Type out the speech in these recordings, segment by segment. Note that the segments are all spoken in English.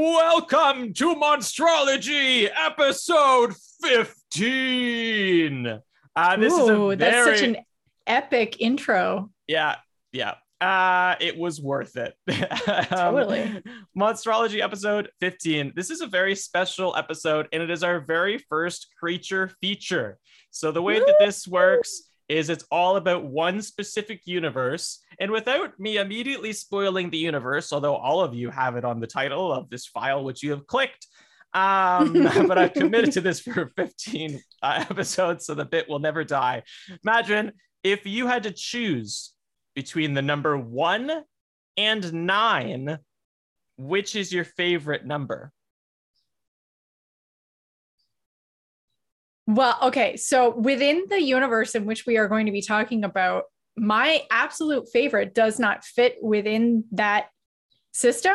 Welcome to Monstrology, episode 15. Uh, this is a very, that's such an epic intro. yeah, yeah. Uh, it was worth it. Um, Totally. Monstrology episode 15. This is a very special episode, and it is our very first creature feature. So, the way that this works is it's all about one specific universe. And without me immediately spoiling the universe, although all of you have it on the title of this file, which you have clicked, um, but I've committed to this for 15 uh, episodes, so the bit will never die. Imagine if you had to choose between the number one and nine, which is your favorite number? Well, okay. So within the universe in which we are going to be talking about, my absolute favorite does not fit within that system,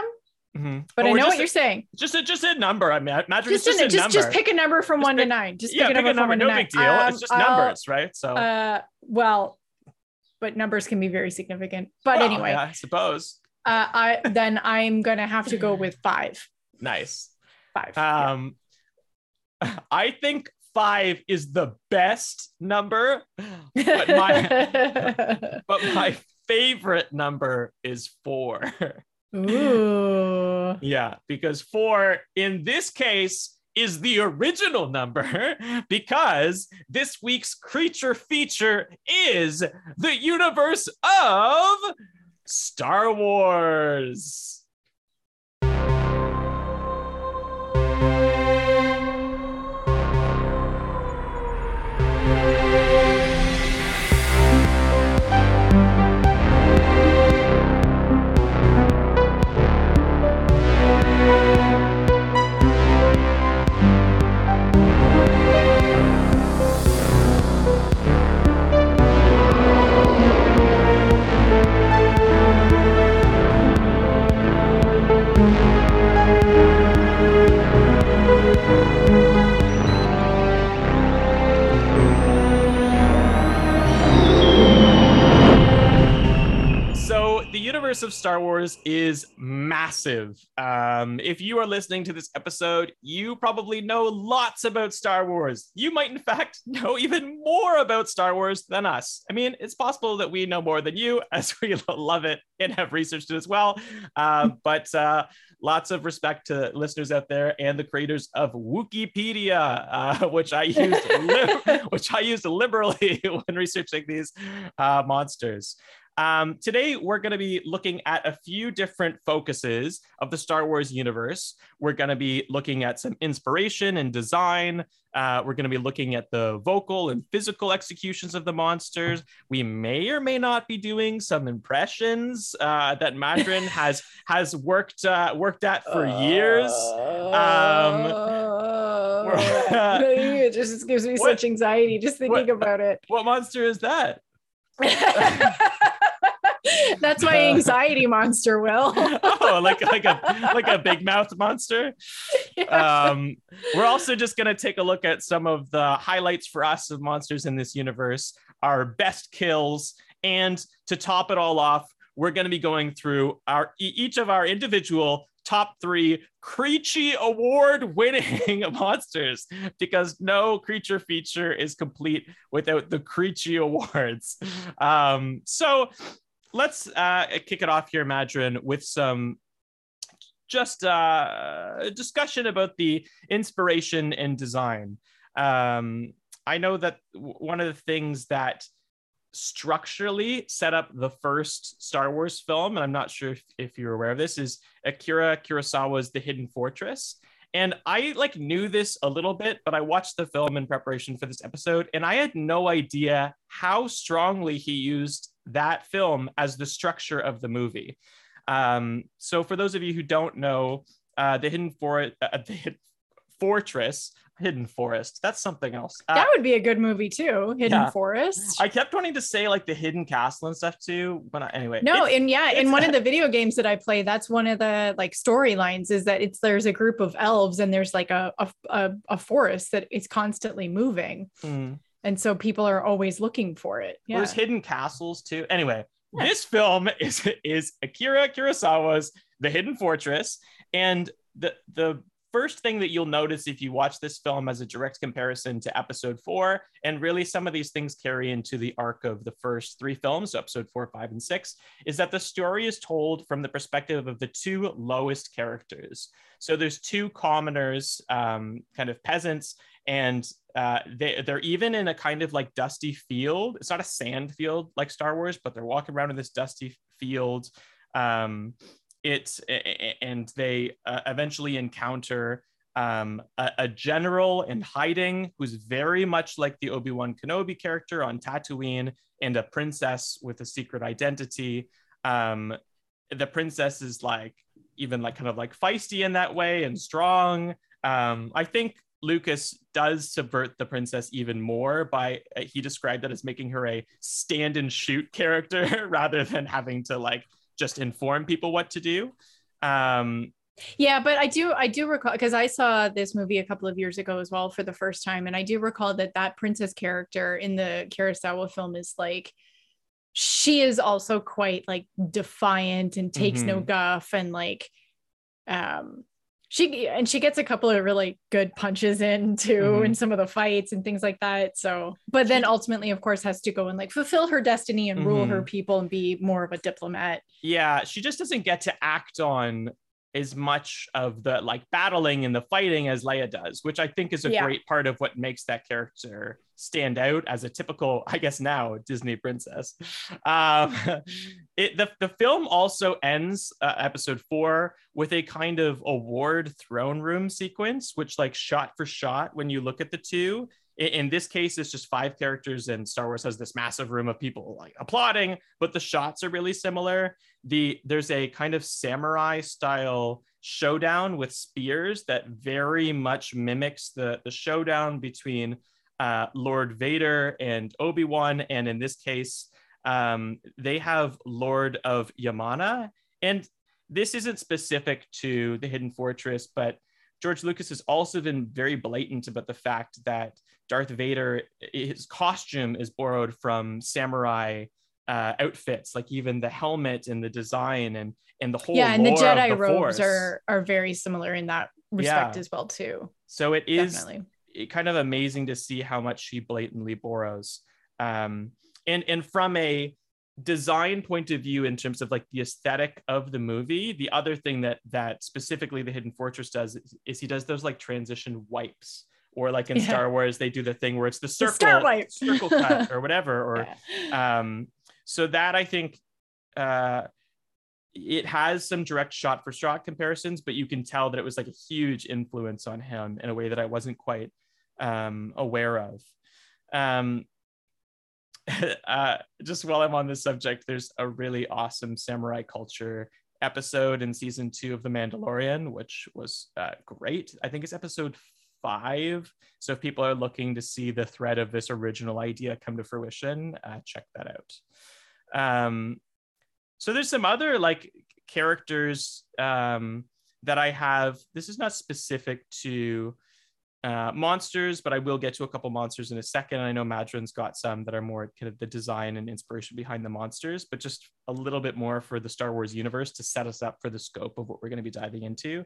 Mhm. but I know what you're saying. just a just a number. I mean, imagine Just, just, a, a just, just pick a number from Just one pick- to nine. Just yeah, pick a pick number a from number. one No to nine. big deal. Um, it's just numbers, right? So, Uh, well, but numbers can be very significant. But well, anyway, yeah, I suppose. uh, I then I'm gonna have to go with five. Nice. Five. yeah. Um, I think five is the best number, but my but my favorite number is four. Ooh. yeah, because four in this case is the original number because this week's creature feature is the universe of Star Wars. Universe of Star Wars is massive. Um, if you are listening to this episode, you probably know lots about Star Wars. You might, in fact, know even more about Star Wars than us. I mean, it's possible that we know more than you, as we love it and have researched it as well. Uh, but uh, lots of respect to listeners out there and the creators of Wikipedia, uh, which I used, li- which I used liberally when researching these uh, monsters. Um, today, we're going to be looking at a few different focuses of the Star Wars universe. We're going to be looking at some inspiration and design. Uh, we're going to be looking at the vocal and physical executions of the monsters. We may or may not be doing some impressions uh, that Madrin has has worked uh, worked at for years. Um, it just gives me What- such anxiety just thinking what- about it. What monster is that? That's my anxiety monster, Will. oh, like like a like a big mouth monster. um, we're also just going to take a look at some of the highlights for us of monsters in this universe, our best kills, and to top it all off, we're going to be going through our each of our individual top three Creechy award winning monsters because no creature feature is complete without the Creechy awards. Um, so let's uh, kick it off here, Madrin, with some just uh, discussion about the inspiration and design. Um, I know that w- one of the things that structurally set up the first Star Wars film, and I'm not sure if, if you're aware of this, is Akira Kurosawa's The Hidden Fortress. And I like knew this a little bit, but I watched the film in preparation for this episode, and I had no idea how strongly he used that film as the structure of the movie. Um, so, for those of you who don't know, uh, the Hidden For- uh, the Hidden Fortress, Hidden Forest, that's something else. Uh, That would be a good movie too. Hidden Yeah. Forest. I kept wanting to say like the Hidden Castle and stuff too, but I, anyway. no, and yeah, in one of the video games that I play, that's one of the like storylines is that it's there's a group of elves and there's like a a, a, a forest that is constantly moving, Mm. And so people are always looking for it. Yeah. There's hidden castles too. Anyway, Yeah. this film is is Akira Kurosawa's The Hidden Fortress, and the the first thing that you'll notice if you watch this film as a direct comparison to episode four, and really some of these things carry into the arc of the first three films, so episode four, five, and six, is that the story is told from the perspective of the two lowest characters. So there's two commoners, um, kind of peasants, and uh, they, they're even in a kind of like dusty field. It's not a sand field like Star Wars, but they're walking around in this dusty field. Um, it's and they uh, eventually encounter um, a, a, general in hiding who's very much like the Obi-Wan Kenobi character on Tatooine and a princess with a secret identity. Um, the princess is like even like kind of like feisty in that way and strong. Um, I think Lucas does subvert the princess even more by uh, he described it as making her a stand and shoot character rather than having to like just inform people what to do. Um, yeah, but I do I do recall because I saw this movie a couple of years ago as well for the first time, and I do recall that that princess character in the Kurosawa film is like she is also quite like defiant and takes mm-hmm. no guff and like um she and she gets a couple of really good punches in too mm-hmm. in some of the fights and things like that so but then ultimately of course has to go and like fulfill her destiny and mm-hmm. rule her mm-hmm. people and be more of a diplomat yeah she just doesn't get to act on as much of the like battling and the fighting as Leia does, which I think is a yeah. great part of what makes that character stand out as a typical, I guess now Disney princess. Um, it the the film also ends uh, episode four with a kind of award throne room sequence, which like shot for shot when you look at the two. In this case it's just five characters and star wars has this massive room of people like applauding but the shots are really similar. The there's a kind of samurai style showdown with spears that very much mimics the the showdown between uh, lord vader and obi-wan. And in this case um, they have lord of yamana and this isn't specific to the hidden fortress but George Lucas has also been very blatant about the fact that Darth Vader, his costume is borrowed from samurai uh, outfits, like even the helmet and the design and and the whole yeah, and the Jedi the robes Force. are are very similar in that respect yeah. as well too. So it is Definitely. kind of amazing to see how much she blatantly borrows. Um, and and from a design point of view in terms of like the aesthetic of the movie the other thing that that specifically the hidden fortress does is, is he does those like transition wipes or like in yeah. Star Wars, they do the thing where it's the circle, the circle cut or whatever. Or yeah. um, so that I think uh, it has some direct shot for shot comparisons, but you can tell that it was like a huge influence on him in a way that I wasn't quite um, aware of. Um, uh, just while I'm on this subject, there's a really awesome samurai culture episode in season two of The Mandalorian, which was uh, great. I think it's episode five. So if people are looking to see the thread of this original idea come to fruition, uh, check that out. Um, so there's some other like characters um, that I have. This is not specific to uh, monsters, but I will get to a couple monsters in a second. I know Madrin's got some that are more kind of the design and inspiration behind the monsters, but just a little bit more for the Star Wars universe to set us up for the scope of what we're going to be diving into.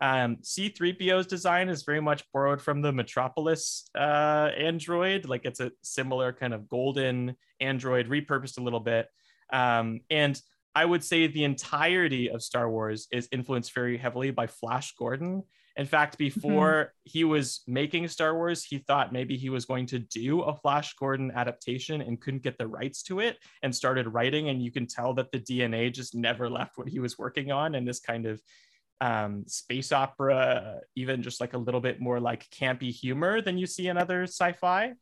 Um, C3PO's design is very much borrowed from the Metropolis uh, Android. Like it's a similar kind of golden Android, repurposed a little bit. Um, and I would say the entirety of Star Wars is influenced very heavily by Flash Gordon. In fact, before mm-hmm. he was making Star Wars, he thought maybe he was going to do a Flash Gordon adaptation and couldn't get the rights to it and started writing. And you can tell that the DNA just never left what he was working on and this kind of um, space opera, even just like a little bit more like campy humor than you see in other sci-fi.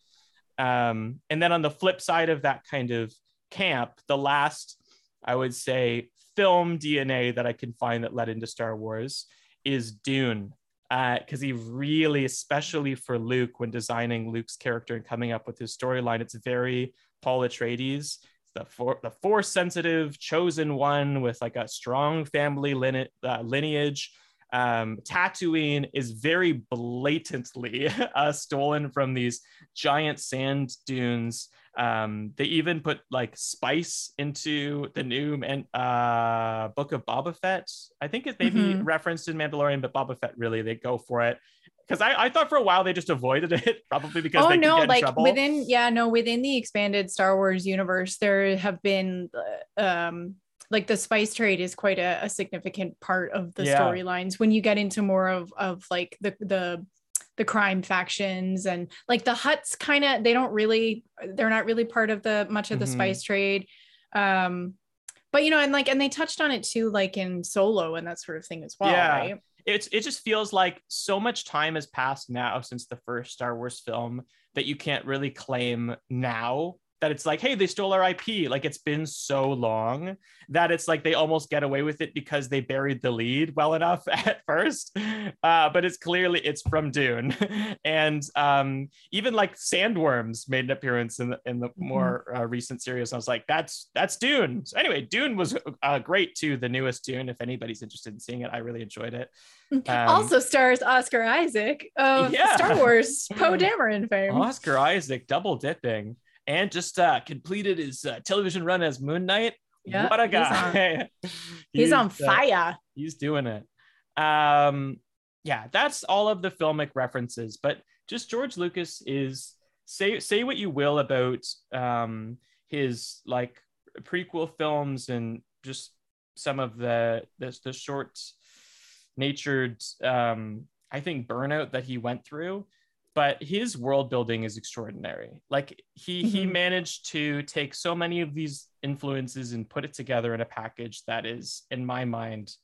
Um, and then on the flip side of that kind of camp, the last, I would say, film DNA that I can find that led into Star Wars is Dune. Because uh, he really, especially for Luke, when designing Luke's character and coming up with his storyline, it's very Paul Atreides the for, the force sensitive chosen one with like a strong family uh, lineage Um, Tatooine is very blatantly uh, stolen from these giant sand dunes. Um, they even put like spice into the new man- uh, book of Boba Fett. I think it may be Mhm. referenced in Mandalorian, but Boba Fett really they go for it because I, I thought for a while they just avoided it, probably because oh they could no like within yeah no within the expanded star wars universe there have been uh, um like the spice trade is quite a, a significant part of the Yeah. storylines when you get into more of of like the the the crime factions and like the Hutts kind of they don't really they're not really part of the much of the Mhm. spice trade um but you know and like and they touched on it too like in solo and that sort of thing as well Yeah. right it's it just feels like so much time has passed now since the first Star Wars film that you can't really claim now that it's like, hey, they stole our IP. Like it's been so long that it's like they almost get away with it because they buried the lead well enough at first. Uh, but it's clearly it's from Dune, and um, even like sandworms made an appearance in the in the more uh, recent series. I was like, that's that's Dune. So anyway, Dune was uh, great too. The newest Dune. If anybody's interested in seeing it, I really enjoyed it. Um, also stars Oscar Isaac of Yeah. Star Wars Poe Dameron fame. Oscar Isaac double dipping and just uh, completed his uh, television run as Moon Knight. Yeah, what a he's on- guy! He's, on uh, fire. he's doing it. Um, yeah, that's all of the filmic references. But just George Lucas is say say what you will about um, his like prequel films and just some of the the, the short natured um, I think burnout that he went through. But his world building is extraordinary. Like he he Mhm. managed to take so many of these influences and put it together in a package that is, in my mind,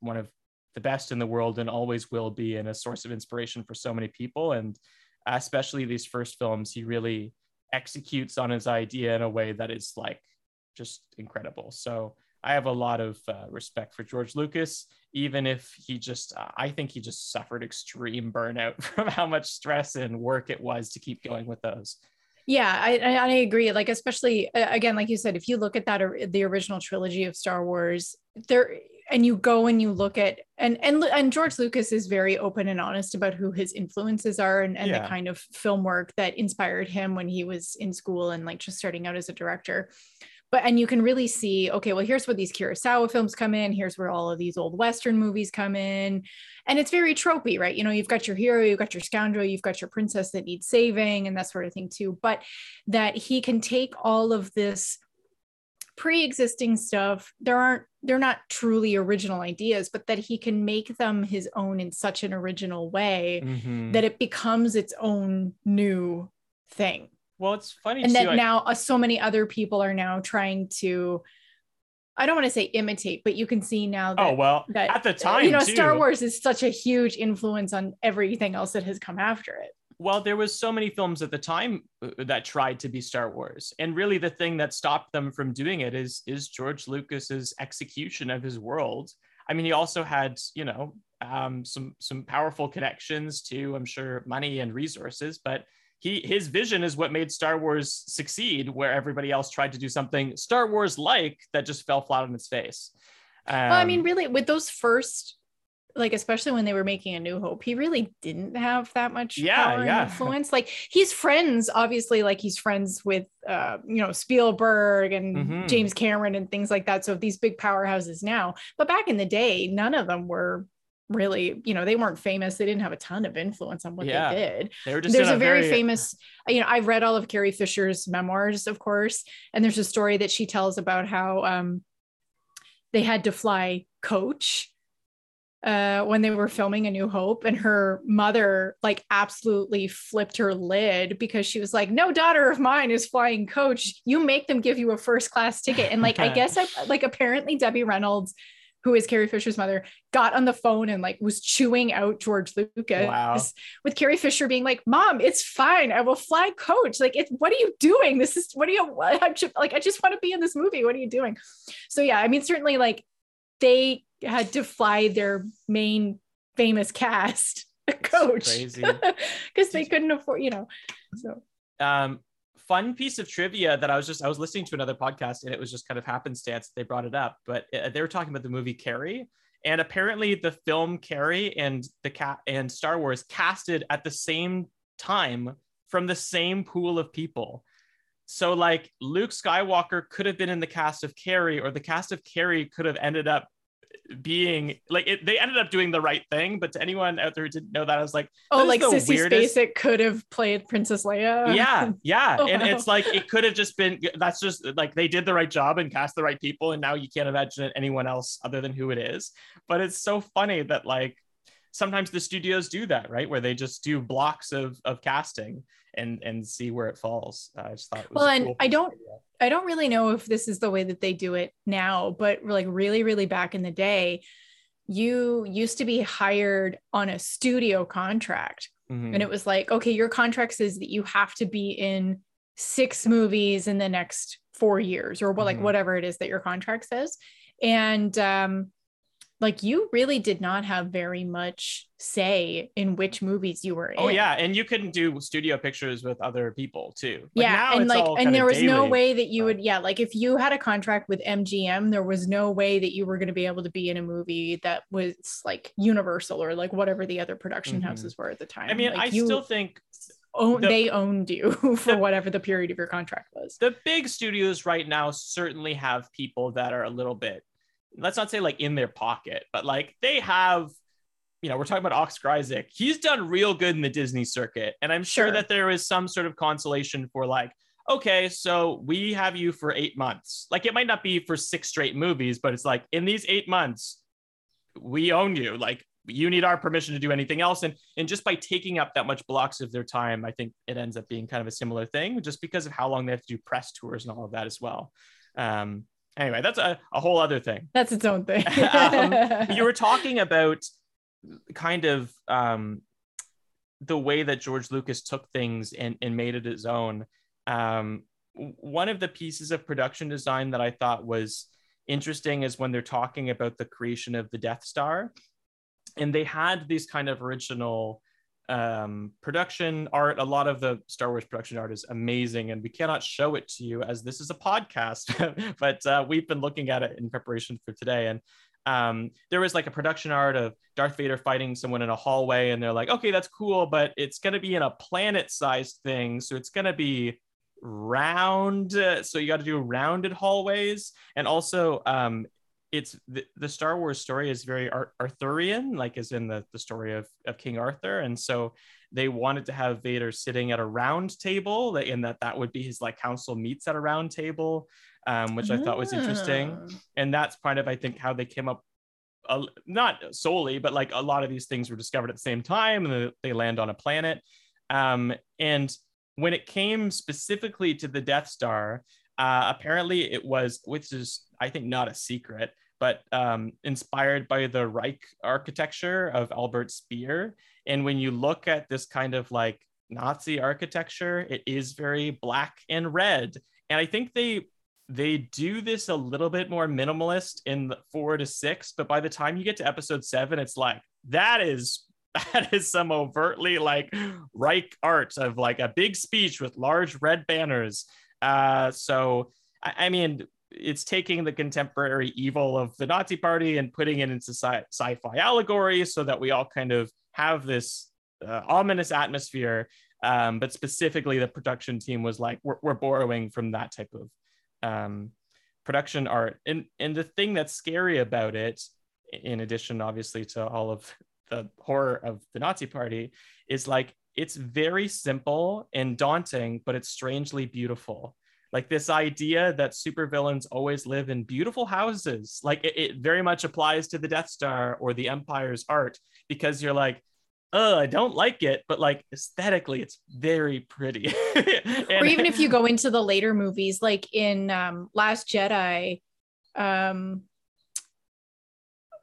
one of the best in the world and always will be and a source of inspiration for so many people and especially these first films he really executes on his idea in a way that is like just incredible so i have a lot of uh, respect for george lucas even if he just uh, i think he just suffered extreme burnout from how much stress and work it was to keep going with those Yeah, I, I agree. Like especially again, like you said, if you look at that the original trilogy of Star Wars, there and you go and you look at and and and George Lucas is very open and honest about who his influences are and, and Yeah. the kind of film work that inspired him when he was in school and like just starting out as a director. But and you can really see, okay, well, here's where these Kurosawa films come in. Here's where all of these old Western movies come in. And it's very tropey, right? You know, you've got your hero, you've got your scoundrel, you've got your princess that needs saving and that sort of thing too. But that he can take all of this pre-existing stuff there aren't they're not truly original ideas but that he can make them his own in such an original way Mhm. that it becomes its own new thing well it's funny and too that I- now uh, so many other people are now trying to i don't want to say imitate but you can see now that oh well that at the time you know too. star wars is such a huge influence on everything else that has come after it well there was so many films at the time uh, that tried to be star wars and really the thing that stopped them from doing it is is george lucas's execution of his world i mean he also had you know um, some some powerful connections to i'm sure money and resources but he his vision is what made star wars succeed where everybody else tried to do something star wars like that just fell flat on its face well i mean Um, really with those first like especially when they were making a new hope he really didn't have that much Yeah, power and yeah. influence like he's friends obviously like he's friends with uh you know spielberg and Mhm. james cameron and things like that so these big powerhouses now but back in the day none of them were really you know they weren't famous. They didn't have a ton of influence on what Yeah. they did. They were just there's a very, famous you know i've read all of carrie fisher's memoirs of course and there's a story that she tells about how um, they had to fly coach uh, when they were filming a new hope and her mother like absolutely flipped her lid because she was like no daughter of mine is flying coach. You make them give you a first class ticket. And like i guess I, like apparently debbie reynolds who is Carrie Fisher's mother, got on the phone and like was chewing out George Lucas Wow. with Carrie Fisher being like, "Mom, it's fine. I will fly coach. Like, it's what are you doing? This is what are you I'm just, like? I just want to be in this movie. What are you doing?" So yeah, I mean, certainly like they had to fly their main famous cast coach because they couldn't afford, you know. So um fun piece of trivia that I was just I was listening to another podcast and it was just kind of happenstance they brought it up, but uh, they were talking about the movie Carrie And apparently, the film Carrie and the cat and Star Wars casted at the same time from the same pool of people. So, like, Luke Skywalker could have been in the cast of Carrie, or the cast of Carrie could have ended up being like it, they ended up doing the right thing. But to anyone out there who didn't know that, I was like, oh, like Sissy weirdest... Spacek could have played Princess Leia. Yeah, yeah, oh, and wow. it's like it could have just been. That's just like they did the right job and cast the right people, and now you can't imagine anyone else other than who it is. But it's so funny that like sometimes the studios do that, right? Where they just do blocks of of casting and and see where it falls. I just thought. well, and cool I don't. I don't really know if this is the way that they do it now, but like really, really back in the day, you used to be hired on a studio contract. Mm-hmm. And it was like, okay, your contract says that you have to be in six movies in the next four years or what, like mm-hmm. whatever it is that your contract says. And um, like you really did not have very much say in which movies you were oh, in. Oh yeah, and you couldn't do studio pictures with other people too. Like yeah, and like and there was daily, no way that you would yeah, like if you had a contract with MGM, there was no way that you were going to be able to be in a movie that was like Universal or like whatever the other production mm-hmm. houses were at the time. I mean, like I you, still think own, the, they owned you for the, whatever the period of your contract was. The big studios right now certainly have people that are a little bit let's not say like in their pocket, but like they have, you know, we're talking about Oscar Isaac. He's done real good in the Disney circuit. And I'm sure, sure that there is some sort of consolation for like, okay, so we have you for eight months. Like it might not be for six straight movies, but it's like in these eight months, we own you. Like you need our permission to do anything else. And and just by taking up that much blocks of their time, I think it ends up being kind of a similar thing, just because of how long they have to do press tours and all of that as well. Um, anyway, that's a, a whole other thing. That's its own thing. um, you were talking about kind of um, the way that George Lucas took things and, and made it his own. Um, one of the pieces of production design that I thought was interesting is when they're talking about the creation of the Death Star. And they had these kind of original um, production art. A lot of the Star Wars production art is amazing, and we cannot show it to you as this is a podcast, but uh, we've been looking at it in preparation for today. And um, there was like a production art of Darth Vader fighting someone in a hallway, and they're like, okay, that's cool, but it's going to be in a planet sized thing. So it's going to be round. So you got to do rounded hallways. And also, um, it's the, the Star Wars story is very Arthurian, like as in the, the story of, of King Arthur. And so they wanted to have Vader sitting at a round table and that that would be his like council meets at a round table, um, which I thought was interesting. Ah. And that's part of, I think, how they came up, uh, not solely, but like a lot of these things were discovered at the same time and they land on a planet. Um, and when it came specifically to the Death Star, uh, apparently it was, which is, I think, not a secret, but um, inspired by the Reich architecture of Albert Speer. And when you look at this kind of like Nazi architecture, it is very black and red. And I think they they do this a little bit more minimalist in four to six, but by the time you get to episode seven, it's like that is that is some overtly like Reich art of like a big speech with large red banners. Uh, so I, I mean, it's taking the contemporary evil of the Nazi Party and putting it into sci- fi allegory so that we all kind of have this uh, ominous atmosphere. Um, but specifically, the production team was like, we're, we're borrowing from that type of um, production art. And, and the thing that's scary about it, in addition, obviously, to all of the horror of the Nazi Party, is like it's very simple and daunting, but it's strangely beautiful like this idea that supervillains always live in beautiful houses like it, it, very much applies to the death star or the empire's art because you're like oh i don't like it but like aesthetically it's very pretty. And, or even if you go into the later movies like in um, last jedi um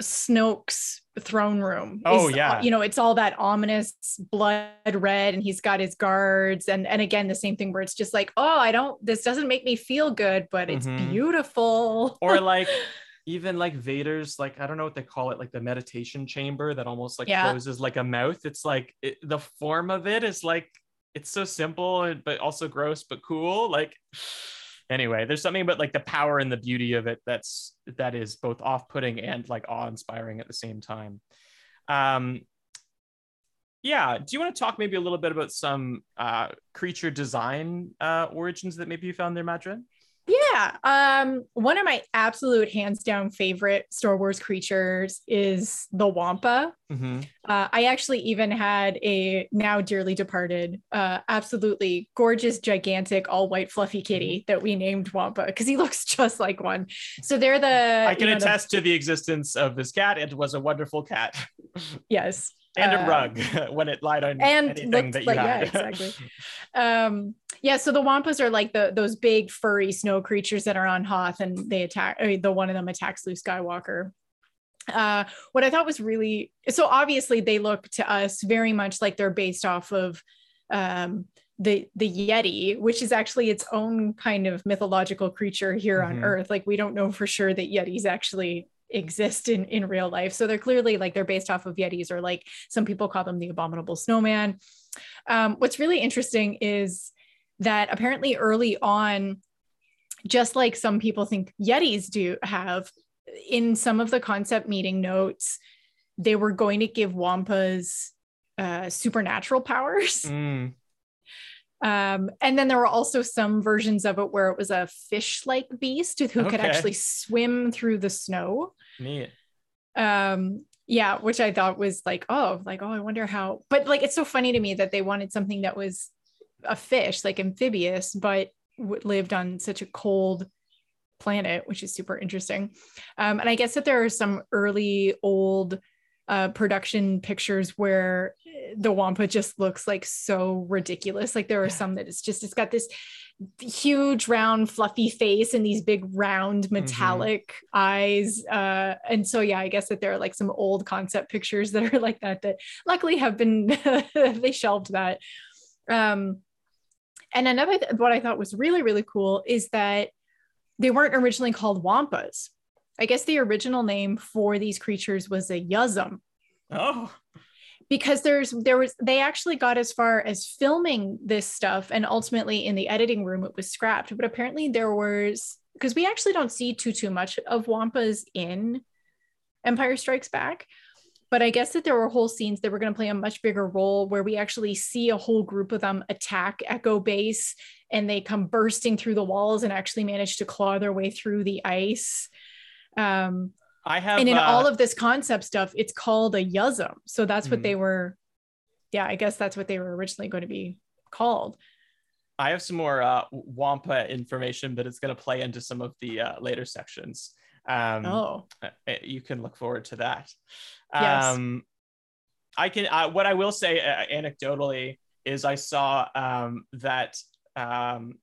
Snoke's throne room. Oh yeah. You know, it's all that ominous blood red and he's got his guards and and again the same thing where it's just like, "Oh, I don't this doesn't make me feel good, but it's mm-hmm. beautiful." Or like even like Vader's like I don't know what they call it like the meditation chamber that almost like yeah. closes like a mouth. It's like it, the form of it is like it's so simple but also gross but cool like anyway, there's something about like the power and the beauty of it that's that is both off-putting and like awe-inspiring at the same time. Um, yeah, do you want to talk maybe a little bit about some uh, creature design uh, origins that maybe you found there, Madrin? Yeah. Um, one of my absolute hands down favorite Star Wars creatures is the Wampa. Mm-hmm. Uh, I actually even had a now dearly departed, uh, absolutely gorgeous, gigantic, all white, fluffy kitty mm-hmm. that we named Wampa because he looks just like one. So they're the. I can you know, attest the... to the existence of this cat. It was a wonderful cat. Yes and a uh, rug when it lied on and anything that you like, had. Yeah, exactly. um, yeah, so the wampas are like the those big furry snow creatures that are on Hoth, and they attack. I mean, the one of them attacks Luke Skywalker. Uh, what I thought was really so obviously they look to us very much like they're based off of um, the the Yeti, which is actually its own kind of mythological creature here mm-hmm. on Earth. Like we don't know for sure that Yetis actually exist in in real life. So they're clearly like they're based off of yetis or like some people call them the abominable snowman. Um, what's really interesting is that apparently early on just like some people think yetis do have in some of the concept meeting notes they were going to give wampas uh, supernatural powers. Mm. Um, and then there were also some versions of it where it was a fish like beast who okay. could actually swim through the snow. Neat. Um, yeah, which I thought was like, oh, like, oh, I wonder how, but like, it's so funny to me that they wanted something that was a fish, like amphibious, but lived on such a cold planet, which is super interesting. Um, and I guess that there are some early old uh, production pictures where the wampa just looks like so ridiculous. Like there are some that it's just it's got this huge round fluffy face and these big round mm-hmm. metallic mm-hmm. eyes uh and so yeah i guess that there are like some old concept pictures that are like that that luckily have been they shelved that um and another th- what i thought was really really cool is that they weren't originally called wampas i guess the original name for these creatures was a yuzzum. Oh. Because there's there was they actually got as far as filming this stuff and ultimately in the editing room it was scrapped. But apparently there was because we actually don't see too too much of wampas in empire strikes back. But i guess that there were whole scenes that were going to play a much bigger role where we actually see a whole group of them attack echo base and they come bursting through the walls and actually manage to claw their way through the ice um, I have, and in uh, all of this concept stuff, it's called a yuzzum. So that's what mm-hmm. they were. Yeah, I guess that's what they were originally going to be called. I have some more uh, Wampa information, but it's going to play into some of the uh, later sections. Um, oh, uh, uh, you can look forward to that. Um, yes. I can. Uh, what I will say uh, anecdotally is I saw um, that um,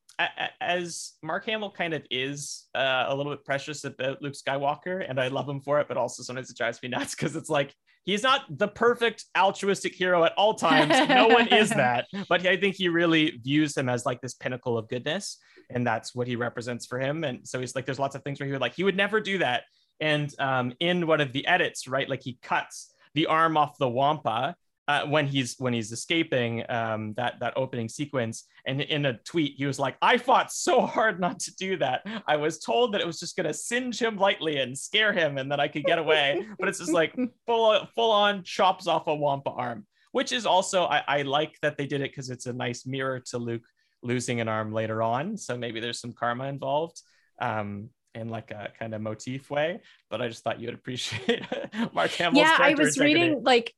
as Mark Hamill kind of is uh, a little bit precious about Luke Skywalker, and I love him for it, but also sometimes it drives me nuts because it's like he's not the perfect altruistic hero at all times. no one is that, but I think he really views him as like this pinnacle of goodness, and that's what he represents for him. And so he's like, there's lots of things where he would like he would never do that. And um, in one of the edits, right, like he cuts the arm off the Wampa uh, when he's when he's escaping um, that that opening sequence. And in a tweet, he was like, "I fought so hard not to do that. I was told that it was just going to singe him lightly and scare him, and that I could get away. but it's just like full full on chops off a Wampa arm, which is also I, I like that they did it because it's a nice mirror to Luke losing an arm later on. So maybe there's some karma involved. Um, in like a kind of motif way, but I just thought you would appreciate Mark Hamill's. Yeah, I was reading like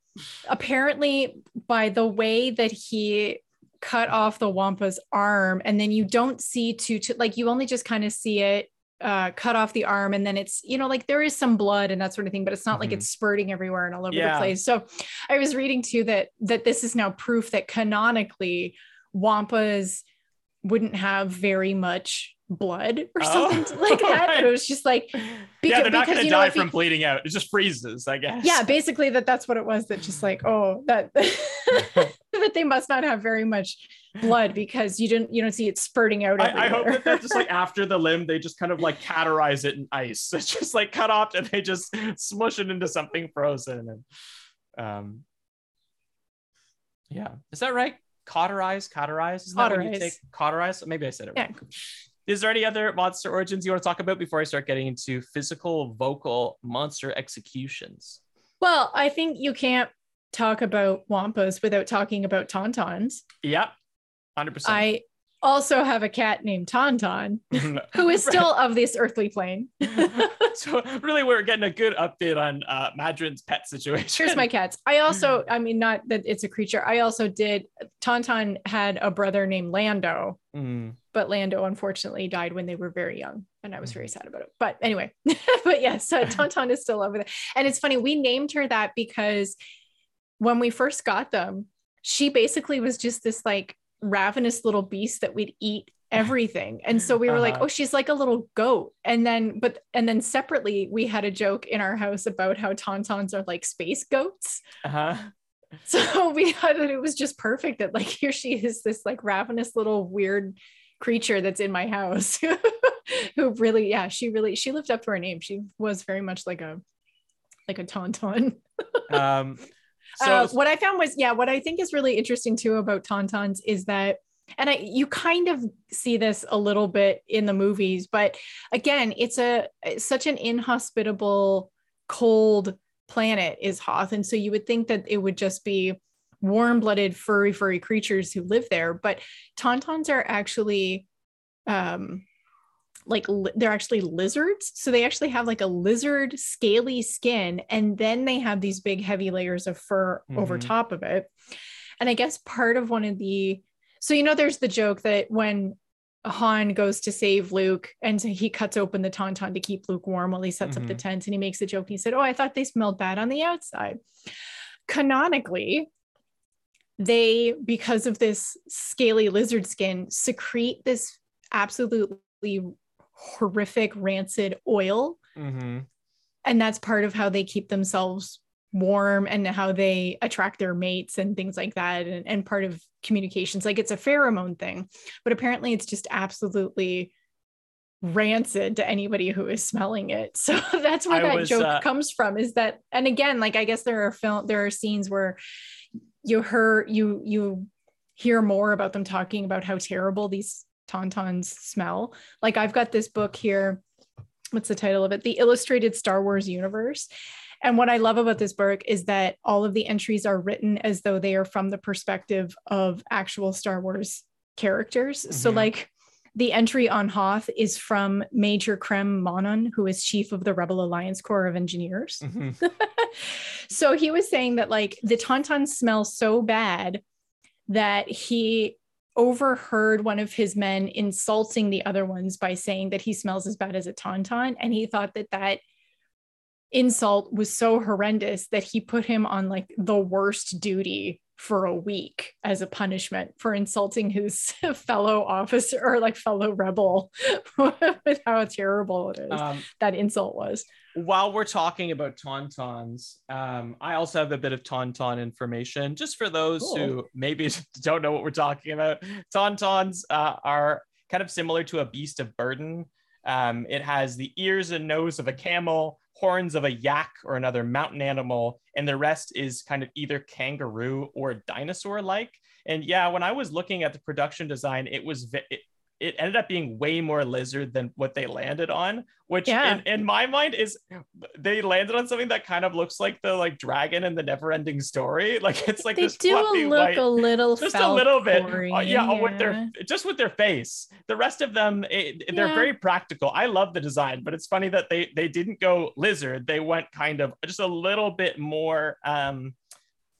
apparently by the way that he cut off the Wampa's arm, and then you don't see too, too like you only just kind of see it uh, cut off the arm and then it's you know like there is some blood and that sort of thing but it's not mm-hmm. like it's spurting everywhere and all over yeah. the place so i was reading too that that this is now proof that canonically wampas wouldn't have very much blood or something oh, like that. Right. But it was just like, because, yeah, they're not going to die from he, bleeding out. It just freezes, I guess. Yeah, basically that that's what it was. That just like, oh, that that they must not have very much blood because you didn't you don't see it spurting out. I, I, hope that that's just like after the limb, they just kind of like cauterize it in ice. It's just like cut off and they just smush it into something frozen. And um, yeah, is that right? Cauterize, cauterize. Isn't cauterize. That when you take cauterize? Maybe I said it. Yeah. Wrong is there any other monster origins you want to talk about before I start getting into physical, vocal monster executions? Well, I think you can't talk about wampas without talking about tauntauns. Yep, hundred percent. I also have a cat named Tauntaun, who is still of this earthly plane. so really, we're getting a good update on uh, Madrin's pet situation. Here's my cats. I also, I mean, not that it's a creature. I also did. Tauntaun had a brother named Lando, Mm. but Lando unfortunately died when they were very young, and I was Mm. very sad about it. But anyway, but yes, uh, Tauntaun is still over there, and it's funny we named her that because when we first got them, she basically was just this like ravenous little beast that would eat everything. And so we were like Uh-huh. oh she's like a little goat. And then but and then separately we had a joke in our house about how tauntauns are like space goats. Uh-huh. so we thought that it was just perfect that like here she is this like ravenous little weird creature that's in my house who really yeah she really she lived up to her name. She was very much like a like a tauntaun. Um, so uh, what I found was, yeah, what I think is really interesting too about tauntauns is that, and I you kind of see this a little bit in the movies, but again, it's a it's such an inhospitable, cold planet is Hoth, and so you would think that it would just be warm-blooded, furry, furry creatures who live there, but tauntauns are actually, um, like li- they're actually lizards so they actually have like a lizard scaly skin and then they have these big heavy layers of fur over Mhm. top of it and i guess part of one of the so you know there's the joke that when Han goes to save Luke and so he cuts open the tauntaun to keep Luke warm while he sets up the Mhm. tent and he makes a joke and he said, "Oh, I thought they smelled bad on the outside." Canonically, they because of this scaly lizard skin secrete this absolutely horrific rancid oil. Mhm. and that's part of how they keep themselves warm and how they attract their mates and things like that and, and part of communications. Like it's a pheromone thing but apparently it's just absolutely rancid to anybody who is smelling it. So that's where I that was, joke uh, comes from is that and again like i guess there are film there are scenes where you hear you you hear more about them talking about how terrible these tauntauns smell like i've got this book here what's the title of it the illustrated star wars universe and what i love about this book is that all of the entries are written as though they are from the perspective of actual star wars characters so Mhm. like the entry on Hoth is from Major Krem Monon, who is chief of the Rebel Alliance Corps of Engineers. Mhm. so he was saying that like the tauntauns smell so bad that he overheard one of his men insulting the other ones by saying that he smells as bad as a tauntaun and he thought that that insult was so horrendous that he put him on like the worst duty for a week as a punishment for insulting his fellow officer or like fellow rebel with how terrible it is Um, that insult was while we're talking about tauntauns, um, I also have a bit of tauntaun information just for those Cool. who maybe don't know what we're talking about. Tauntauns uh, are kind of similar to a beast of burden. Um, it has the ears and nose of a camel, horns of a yak or another mountain animal, and the rest is kind of either kangaroo or dinosaur like. And yeah, when I was looking at the production design, it was it, it ended up being way more lizard than what they landed on, which Yeah. in, in my mind is they landed on something that kind of looks like the like dragon in the never ending story. Like it's like they this do fluffy look white a little just a little bit uh, yeah, with their just with their face the rest of them it, they're Yeah. very practical i love the design but it's funny that they they didn't go lizard they went kind of just a little bit more um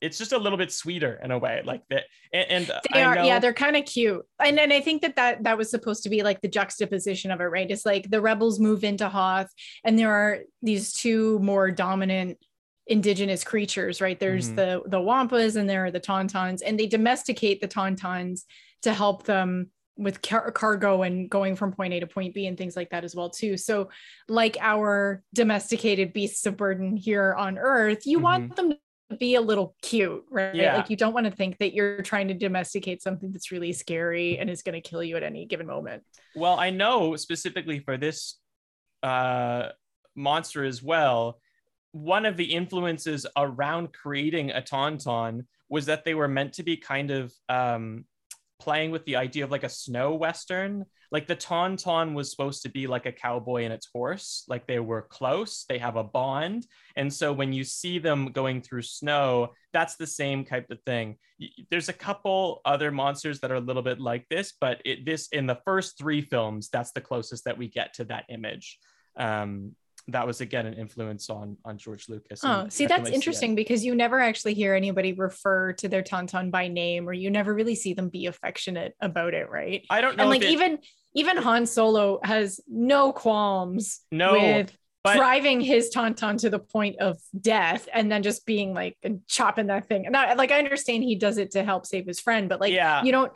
it's just a little bit sweeter in a way like that and, and They are, know, yeah, they're kind of cute, and then I think that that that was supposed to be like the juxtaposition of it, right? It's like the rebels move into Hoth, and there are these two more dominant indigenous creatures, right? There's Mhm. the the wampas, and there are the tauntauns, and they domesticate the tauntauns to help them with car- cargo and going from point A to point B and things like that as well too. So, like our domesticated beasts of burden here on Earth, you want them be a little cute, right? Yeah. Like you don't want to think that you're trying to domesticate something that's really scary and is going to kill you at any given moment. well i know specifically for this uh monster as well one of the influences around creating a tauntaun was that they were meant to be kind of um playing with the idea of like a snow western. Like the Tauntaun was supposed to be like a cowboy and its horse, like they were close, they have a bond. And so when you see them going through snow, that's the same type of thing. There's a couple other monsters that are a little bit like this, but it, this in the first three films, that's the closest that we get to that image. Um, that was again an influence on on George Lucas. Oh, see, that's interesting because you never actually hear anybody refer to their tauntaun by name, or you never really see them be affectionate about it, right? I don't know. And like it, even even Han Solo has no qualms no, with but, driving his tauntaun to the point of death, and then just being like chopping that thing. Now, like I understand he does it to help save his friend, but like yeah. you don't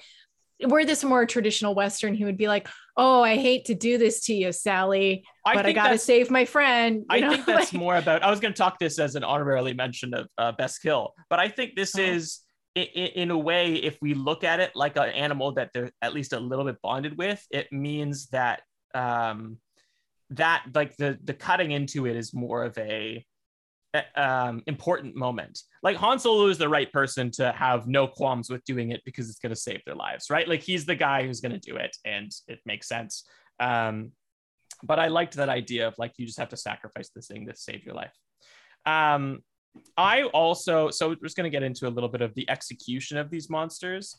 were this more traditional Western, he would be like, Oh, I hate to do this to you, Sally, I but I got to save my friend. I know? think that's like, more about, I was going to talk this as an honorarily mention of uh, Best Kill, but I think this oh. is, in, in a way, if we look at it like an animal that they're at least a little bit bonded with, it means that, um, that like the the cutting into it is more of a um, important moment. Like Han Solo is the right person to have no qualms with doing it because it's going to save their lives, right? Like he's the guy who's going to do it, and it makes sense. Um, but I liked that idea of like you just have to sacrifice this thing to save your life. Um, I also so we're just going to get into a little bit of the execution of these monsters.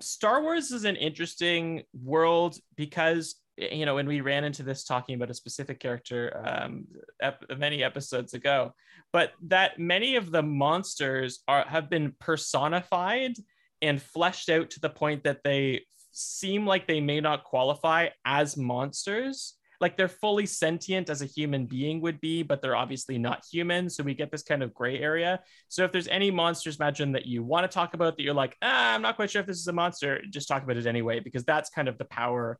Star Wars is an interesting world because you know when we ran into this talking about a specific character um, ep- many episodes ago but that many of the monsters are have been personified and fleshed out to the point that they seem like they may not qualify as monsters. Like they're fully sentient as a human being would be but they're obviously not human so we get this kind of gray area. So if there's any monsters imagine that you want to talk about that you're like ah, i'm not quite sure if this is a monster just talk about it anyway because that's kind of the power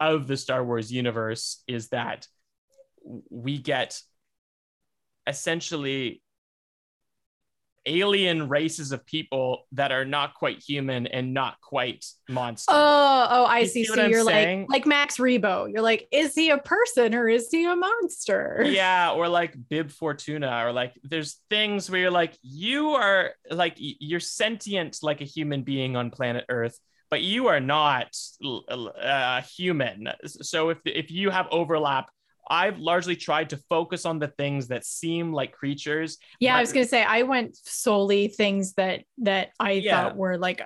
of the Star Wars universe is that we get essentially alien races of people that are not quite human and not quite monster. Oh, oh, I you see. see so you're saying? like like Max Rebo. You're like, is he a person or is he a monster? Yeah, or like Bib Fortuna, or like there's things where you're like, you are like you're sentient like a human being on planet Earth, but you are not uh, human. So if if you have overlap, I've largely tried to focus on the things that seem like creatures. Yeah, I was gonna say I went solely things that that I yeah. thought were like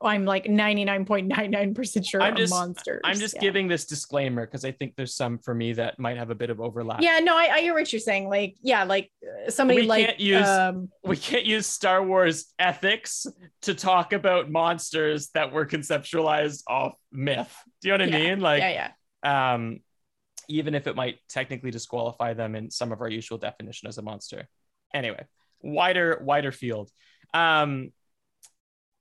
I'm like 99.99% sure I'm just, monsters. I'm just yeah. giving this disclaimer because I think there's some for me that might have a bit of overlap. Yeah, no, I, I hear what you're saying. Like, yeah, like uh, somebody we like can't use um, we can't use Star Wars ethics to talk about monsters that were conceptualized off myth. Do you know what I mean? Like, yeah, yeah. Um, even if it might technically disqualify them in some of our usual definition as a monster. Anyway, wider wider field. Um,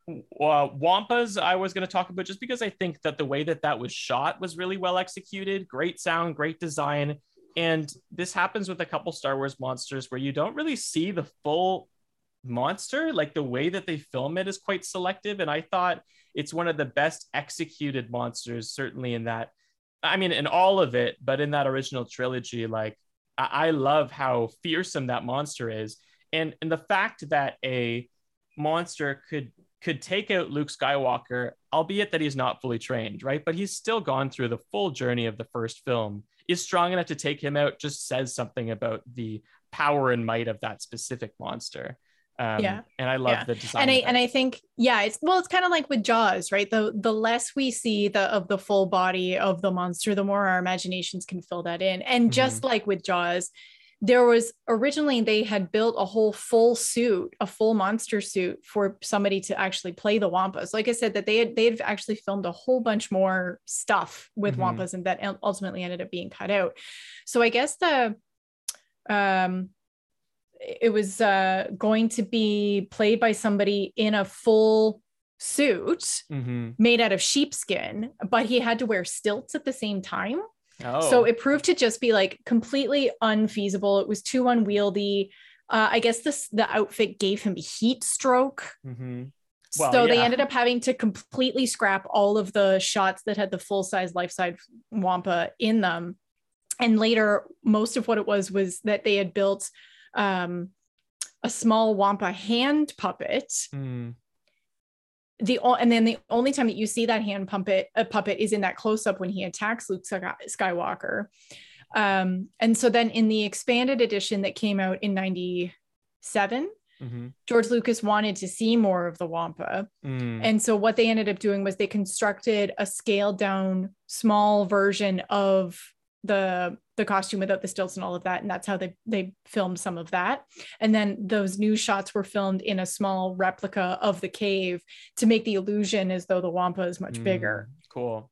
uh, Wampas I was going to talk about just because I think that the way that that was shot was really well executed. Great sound, great design. And this happens with a couple Star Wars monsters where you don't really see the full monster. Like the way that they film it is quite selective. And I thought it's one of the best executed monsters, certainly in that. I mean, in all of it, but in that original trilogy, like I, I love how fearsome that monster is. And, and the fact that a monster could could take out Luke Skywalker, albeit that he's not fully trained, right? But he's still gone through the full journey of the first film, is strong enough to take him out, just says something about the power and might of that specific monster. Um, yeah, and I love yeah. the design. And I and I think yeah, it's well, it's kind of like with Jaws, right? The the less we see the of the full body of the monster, the more our imaginations can fill that in. And mm-hmm. just like with Jaws, there was originally they had built a whole full suit a full monster suit for somebody to actually play the wampas like i said that they had they had actually filmed a whole bunch more stuff with mm-hmm. wampas and that ultimately ended up being cut out so i guess the um it was uh going to be played by somebody in a full suit mm-hmm. made out of sheepskin but he had to wear stilts at the same time Oh. So it proved to just be like completely unfeasible. It was too unwieldy. Uh, I guess this the outfit gave him heat stroke. Mm-hmm. Well, so yeah. they ended up having to completely scrap all of the shots that had the full size life size Wampa in them. And later, most of what it was was that they had built um, a small Wampa hand puppet. Mm the and then the only time that you see that hand puppet a puppet is in that close up when he attacks Luke Skywalker. Um, and so then in the expanded edition that came out in 97, mm-hmm. George Lucas wanted to see more of the Wampa. Mm. And so what they ended up doing was they constructed a scaled down small version of the the costume without the stilts and all of that and that's how they they filmed some of that. And then those new shots were filmed in a small replica of the cave to make the illusion as though the wampa is much mm, bigger. cool.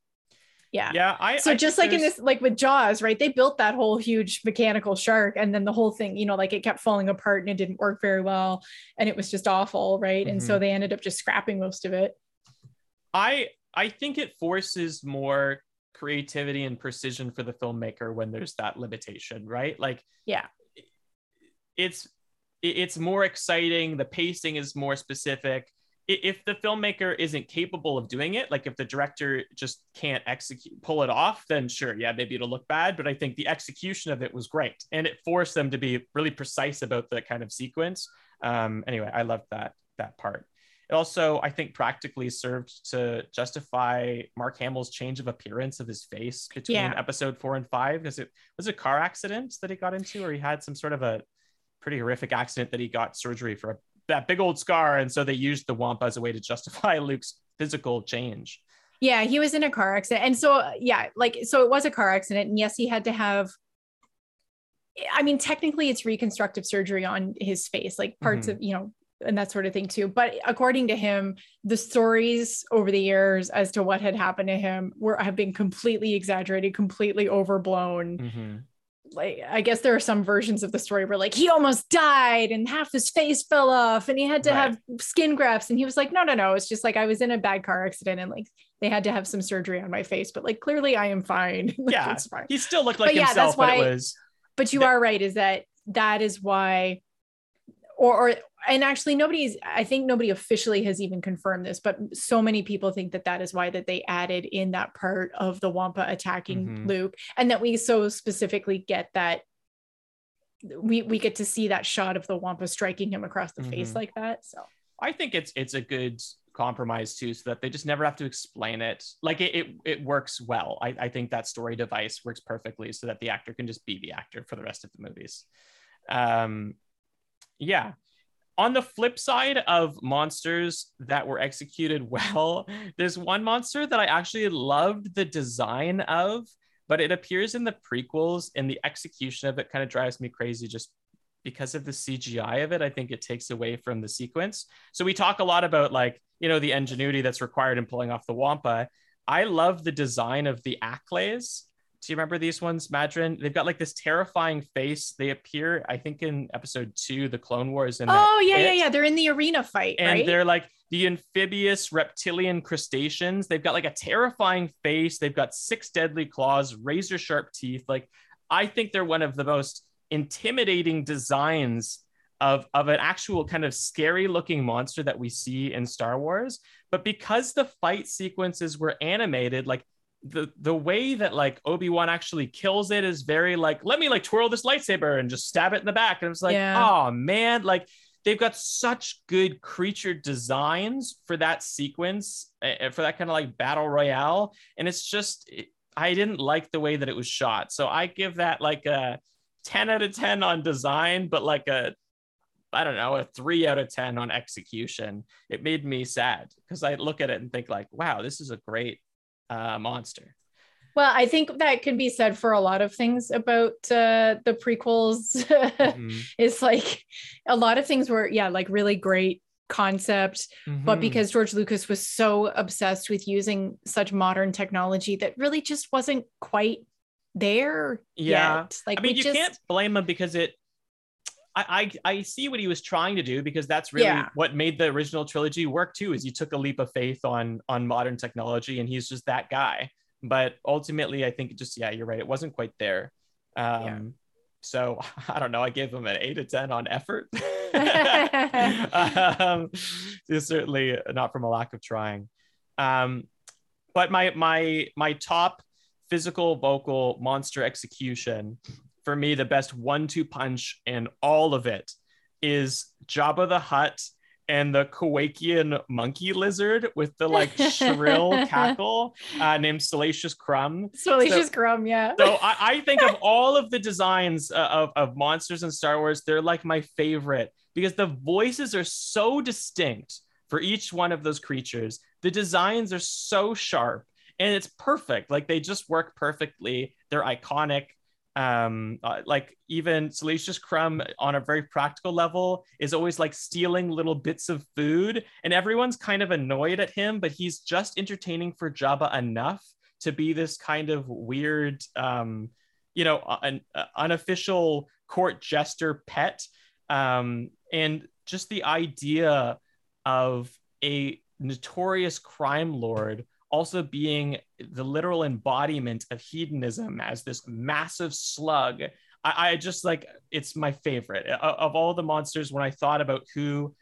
Yeah. Yeah i so I just like in this like with jaws right they built that whole huge mechanical shark and then the whole thing you know like it kept falling apart and it didn't work very well and it was just awful right? Mm-hmm. and so mm-hmm. they ended up just scrapping most of it. I i think it forces more creativity and precision for the filmmaker when there's that limitation, right? Like, yeah, it's it's more exciting. The pacing is more specific. If the filmmaker isn't capable of doing it, like if the director just can't execute, pull it off, then sure, yeah, maybe it'll look bad. But I think the execution of it was great, and it forced them to be really precise about the kind of sequence. Um, anyway, I loved that that part. It also, I think, practically served to justify Mark Hamill's change of appearance of his face between yeah. episode four and five. Because it was a car accident that he got into, or he had some sort of a pretty horrific accident that he got surgery for a, that big old scar. And so they used the Wampa as a way to justify Luke's physical change. Yeah, he was in a car accident. And so, yeah, like, so it was a car accident. And yes, he had to have I mean, technically, it's reconstructive surgery on his face, like parts mm-hmm. of, you know, and that sort of thing too. But according to him, the stories over the years as to what had happened to him were have been completely exaggerated, completely overblown. Mm-hmm. Like I guess there are some versions of the story where like he almost died and half his face fell off and he had to right. have skin grafts and he was like no no no it's just like I was in a bad car accident and like they had to have some surgery on my face but like clearly I am fine. like, yeah, fine. he still looked like but himself, yeah, that's why, but it was. But you are right, is that that is why or, or and actually nobody's i think nobody officially has even confirmed this but so many people think that that is why that they added in that part of the wampa attacking mm-hmm. luke and that we so specifically get that we we get to see that shot of the wampa striking him across the mm-hmm. face like that so i think it's it's a good compromise too so that they just never have to explain it like it it, it works well I, I think that story device works perfectly so that the actor can just be the actor for the rest of the movies um yeah on the flip side of monsters that were executed well, there's one monster that I actually loved the design of, but it appears in the prequels and the execution of it kind of drives me crazy just because of the CGI of it. I think it takes away from the sequence. So we talk a lot about like, you know, the ingenuity that's required in pulling off the Wampa. I love the design of the Acklays do you remember these ones, Madrin? They've got like this terrifying face. They appear, I think, in episode two, the Clone Wars. And oh yeah, yeah, yeah. They're in the arena fight, and right? they're like the amphibious reptilian crustaceans. They've got like a terrifying face. They've got six deadly claws, razor sharp teeth. Like I think they're one of the most intimidating designs of of an actual kind of scary looking monster that we see in Star Wars. But because the fight sequences were animated, like the the way that like Obi-Wan actually kills it is very like let me like twirl this lightsaber and just stab it in the back and it's like yeah. oh man like they've got such good creature designs for that sequence uh, for that kind of like battle royale and it's just it, I didn't like the way that it was shot so I give that like a 10 out of 10 on design but like a I don't know, a three out of 10 on execution. It made me sad because I look at it and think, like, wow, this is a great uh, monster. Well, I think that can be said for a lot of things about uh, the prequels. mm-hmm. It's like a lot of things were, yeah, like really great concept, mm-hmm. but because George Lucas was so obsessed with using such modern technology that really just wasn't quite there yeah. yet. Like, I mean, you just... can't blame him because it I, I, see what he was trying to do because that's really yeah. what made the original trilogy work too. Is he took a leap of faith on on modern technology, and he's just that guy. But ultimately, I think just yeah, you're right. It wasn't quite there. Um, yeah. So I don't know. I gave him an eight to ten on effort. um, certainly not from a lack of trying. Um, but my my my top physical vocal monster execution for me, the best one two punch in all of it is Jabba the Hutt and the Kowakian monkey lizard with the like shrill cackle uh, named Salacious Crumb. Salacious so, Crumb, yeah. so I, I, think of all of the designs uh, of, of monsters in Star Wars, they're like my favorite because the voices are so distinct for each one of those creatures. The designs are so sharp and it's perfect. Like they just work perfectly. They're iconic um uh, like even salacious crumb on a very practical level is always like stealing little bits of food and everyone's kind of annoyed at him but he's just entertaining for jabba enough to be this kind of weird um you know an uh, unofficial court jester pet. Um and just the idea of a notorious crime lord also being the literal embodiment of hedonism as this massive slug. I, I just like it's my favorite of all the monsters. When I thought about who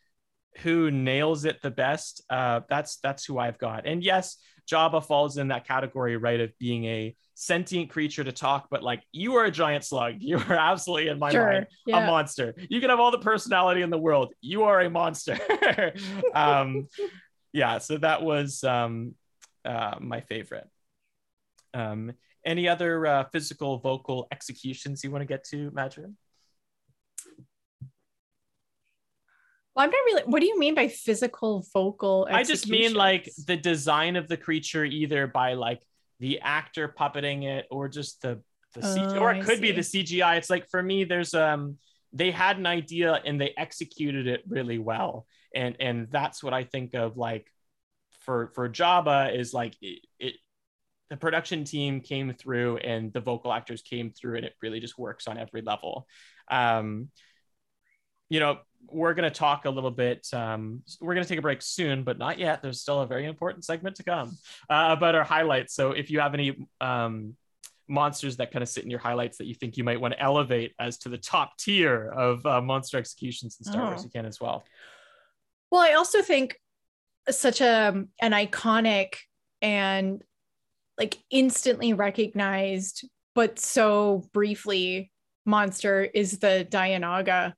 who nails it the best, uh, that's that's who I've got. And yes, Jabba falls in that category, right, of being a sentient creature to talk, but like you are a giant slug. You are absolutely in my sure, mind yeah. a monster. You can have all the personality in the world. You are a monster. um, yeah, so that was um, uh, my favorite. Um, any other uh, physical vocal executions you want to get to, Madrin? Well, I'm not really. What do you mean by physical vocal? I just mean like the design of the creature, either by like the actor puppeting it, or just the the CGI, oh, or it could be the CGI. It's like for me, there's um they had an idea and they executed it really well, and and that's what I think of like for for Jabba is like it, it the production team came through and the vocal actors came through and it really just works on every level. Um, you know, we're going to talk a little bit. Um, we're going to take a break soon, but not yet. There's still a very important segment to come uh, about our highlights. So if you have any um, monsters that kind of sit in your highlights that you think you might want to elevate as to the top tier of uh, monster executions in Star oh. Wars, you can as well. Well, I also think such a an iconic and like instantly recognized but so briefly monster is the Dianoga.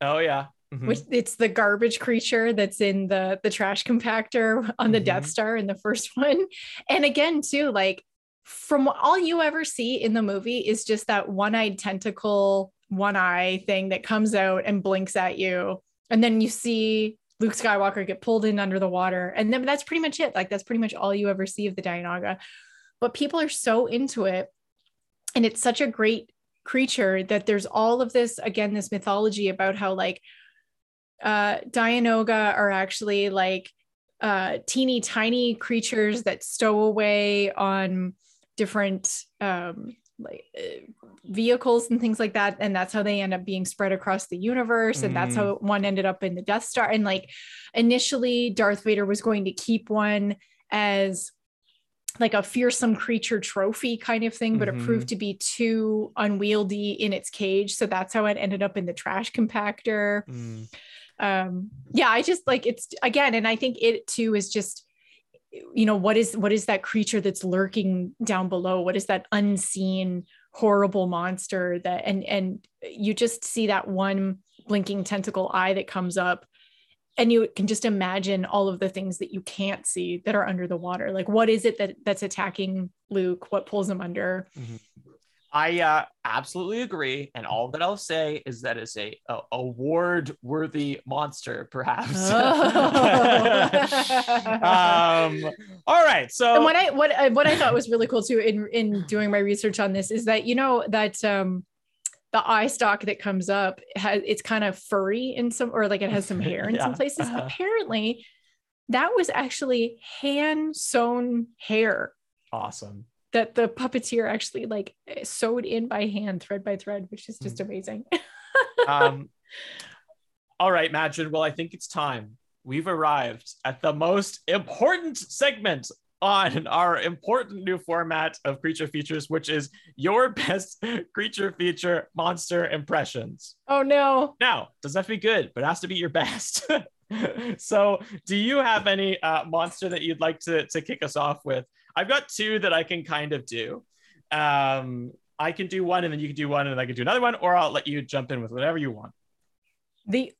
Oh yeah. Mm-hmm. Which it's the garbage creature that's in the the trash compactor on the mm-hmm. Death Star in the first one. And again, too, like from all you ever see in the movie is just that one-eyed tentacle, one eye thing that comes out and blinks at you. And then you see Luke Skywalker get pulled in under the water. And then that's pretty much it. Like that's pretty much all you ever see of the Dianoga. But people are so into it. And it's such a great creature that there's all of this, again, this mythology about how like uh Dianoga are actually like uh teeny tiny creatures that stow away on different um like uh, vehicles and things like that and that's how they end up being spread across the universe and that's how mm. one ended up in the death star and like initially darth vader was going to keep one as like a fearsome creature trophy kind of thing but mm-hmm. it proved to be too unwieldy in its cage so that's how it ended up in the trash compactor mm. um yeah i just like it's again and i think it too is just you know what is what is that creature that's lurking down below what is that unseen horrible monster that and and you just see that one blinking tentacle eye that comes up and you can just imagine all of the things that you can't see that are under the water. Like what is it that that's attacking luke? What pulls him under? Mm-hmm. I uh, absolutely agree, and all that I'll say is that it's a, a award-worthy monster, perhaps. Oh. um, all right, so and what I what I, what I thought was really cool too in in doing my research on this is that you know that um, the eye stalk that comes up has it's kind of furry in some or like it has some hair in yeah. some places. Uh-huh. Apparently, that was actually hand sewn hair. Awesome that the puppeteer actually like sewed in by hand, thread by thread, which is just mm. amazing. um, all right, Madrin. Well, I think it's time. We've arrived at the most important segment on our important new format of creature features, which is your best creature feature monster impressions. Oh no. Now, doesn't have to be good, but it has to be your best. so, do you have any uh, monster that you'd like to, to kick us off with? I've got two that I can kind of do. Um, I can do one and then you can do one and then I can do another one, or I'll let you jump in with whatever you want. The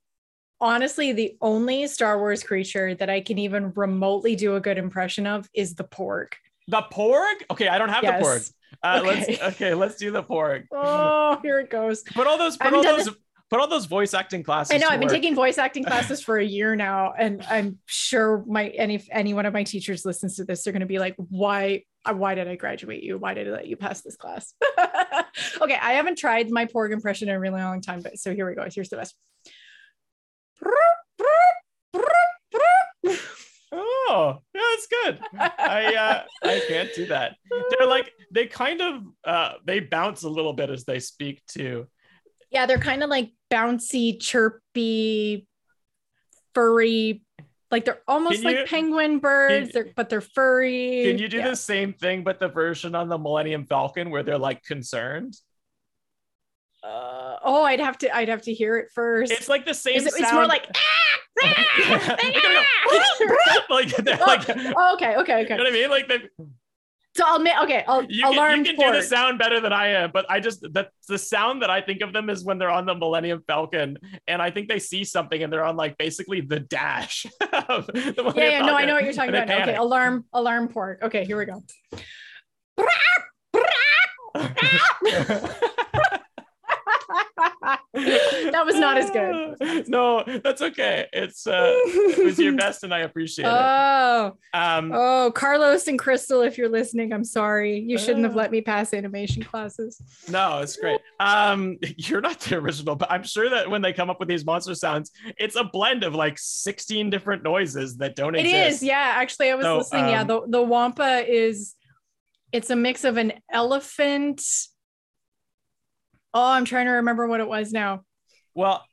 honestly, the only Star Wars creature that I can even remotely do a good impression of is the porg. The porg? Okay, I don't have Yes. the porg. Uh, Okay. Let's okay, let's do the porg. Oh, here it goes. Put all those, put all those, put all those voice acting classes. I know I've been work. taking voice acting classes for a year now, and I'm sure my any if any one of my teachers listens to this, they're going to be like, "Why? uh, Why did I graduate you? Why did I let you pass this class?" okay, I haven't tried my porg impression in a really long time, but so here we go. Here's the best. Oh, yeah, that's good. I uh, I can't do that. They're like they kind of uh, they bounce a little bit as they speak too. yeah, they're kind of like bouncy, chirpy, furry. Like they're almost you- like penguin birds, they're, but they're furry. Can you do Yeah. the same thing, but the version on the Millennium Falcon where they're like concerned? Uh, oh, I'd have to. I'd have to hear it first. It's like the same. It- sound. it's more like go, like they're like. Oh, okay, okay, okay. know what I mean? Like they, So I'll make okay. I'll you can, alarm you can do the sound better than I am, but I just that's the sound that I think of them is when they're on the Millennium Falcon, and I think they see something and they're on like basically the dash. of the Yeah, yeah, no, I know what you're talking about. Okay, alarm, alarm porg. Okay, here we go. that was not as good. No, that's okay. It's uh, it was your best, and I appreciate it. Oh, Um, oh, Carlos and Crystal, if you're listening, I'm sorry. You shouldn't have Ah. let me pass animation classes. No, it's great. Um, you're not the original, but I'm sure that when they come up with these monster sounds, it's a blend of like 16 different noises that don't It exist. is, yeah. Actually, I was So, listening. yeah, um, the the wampa is, it's a mix of an elephant. Oh, I'm trying to remember what it was now. Well,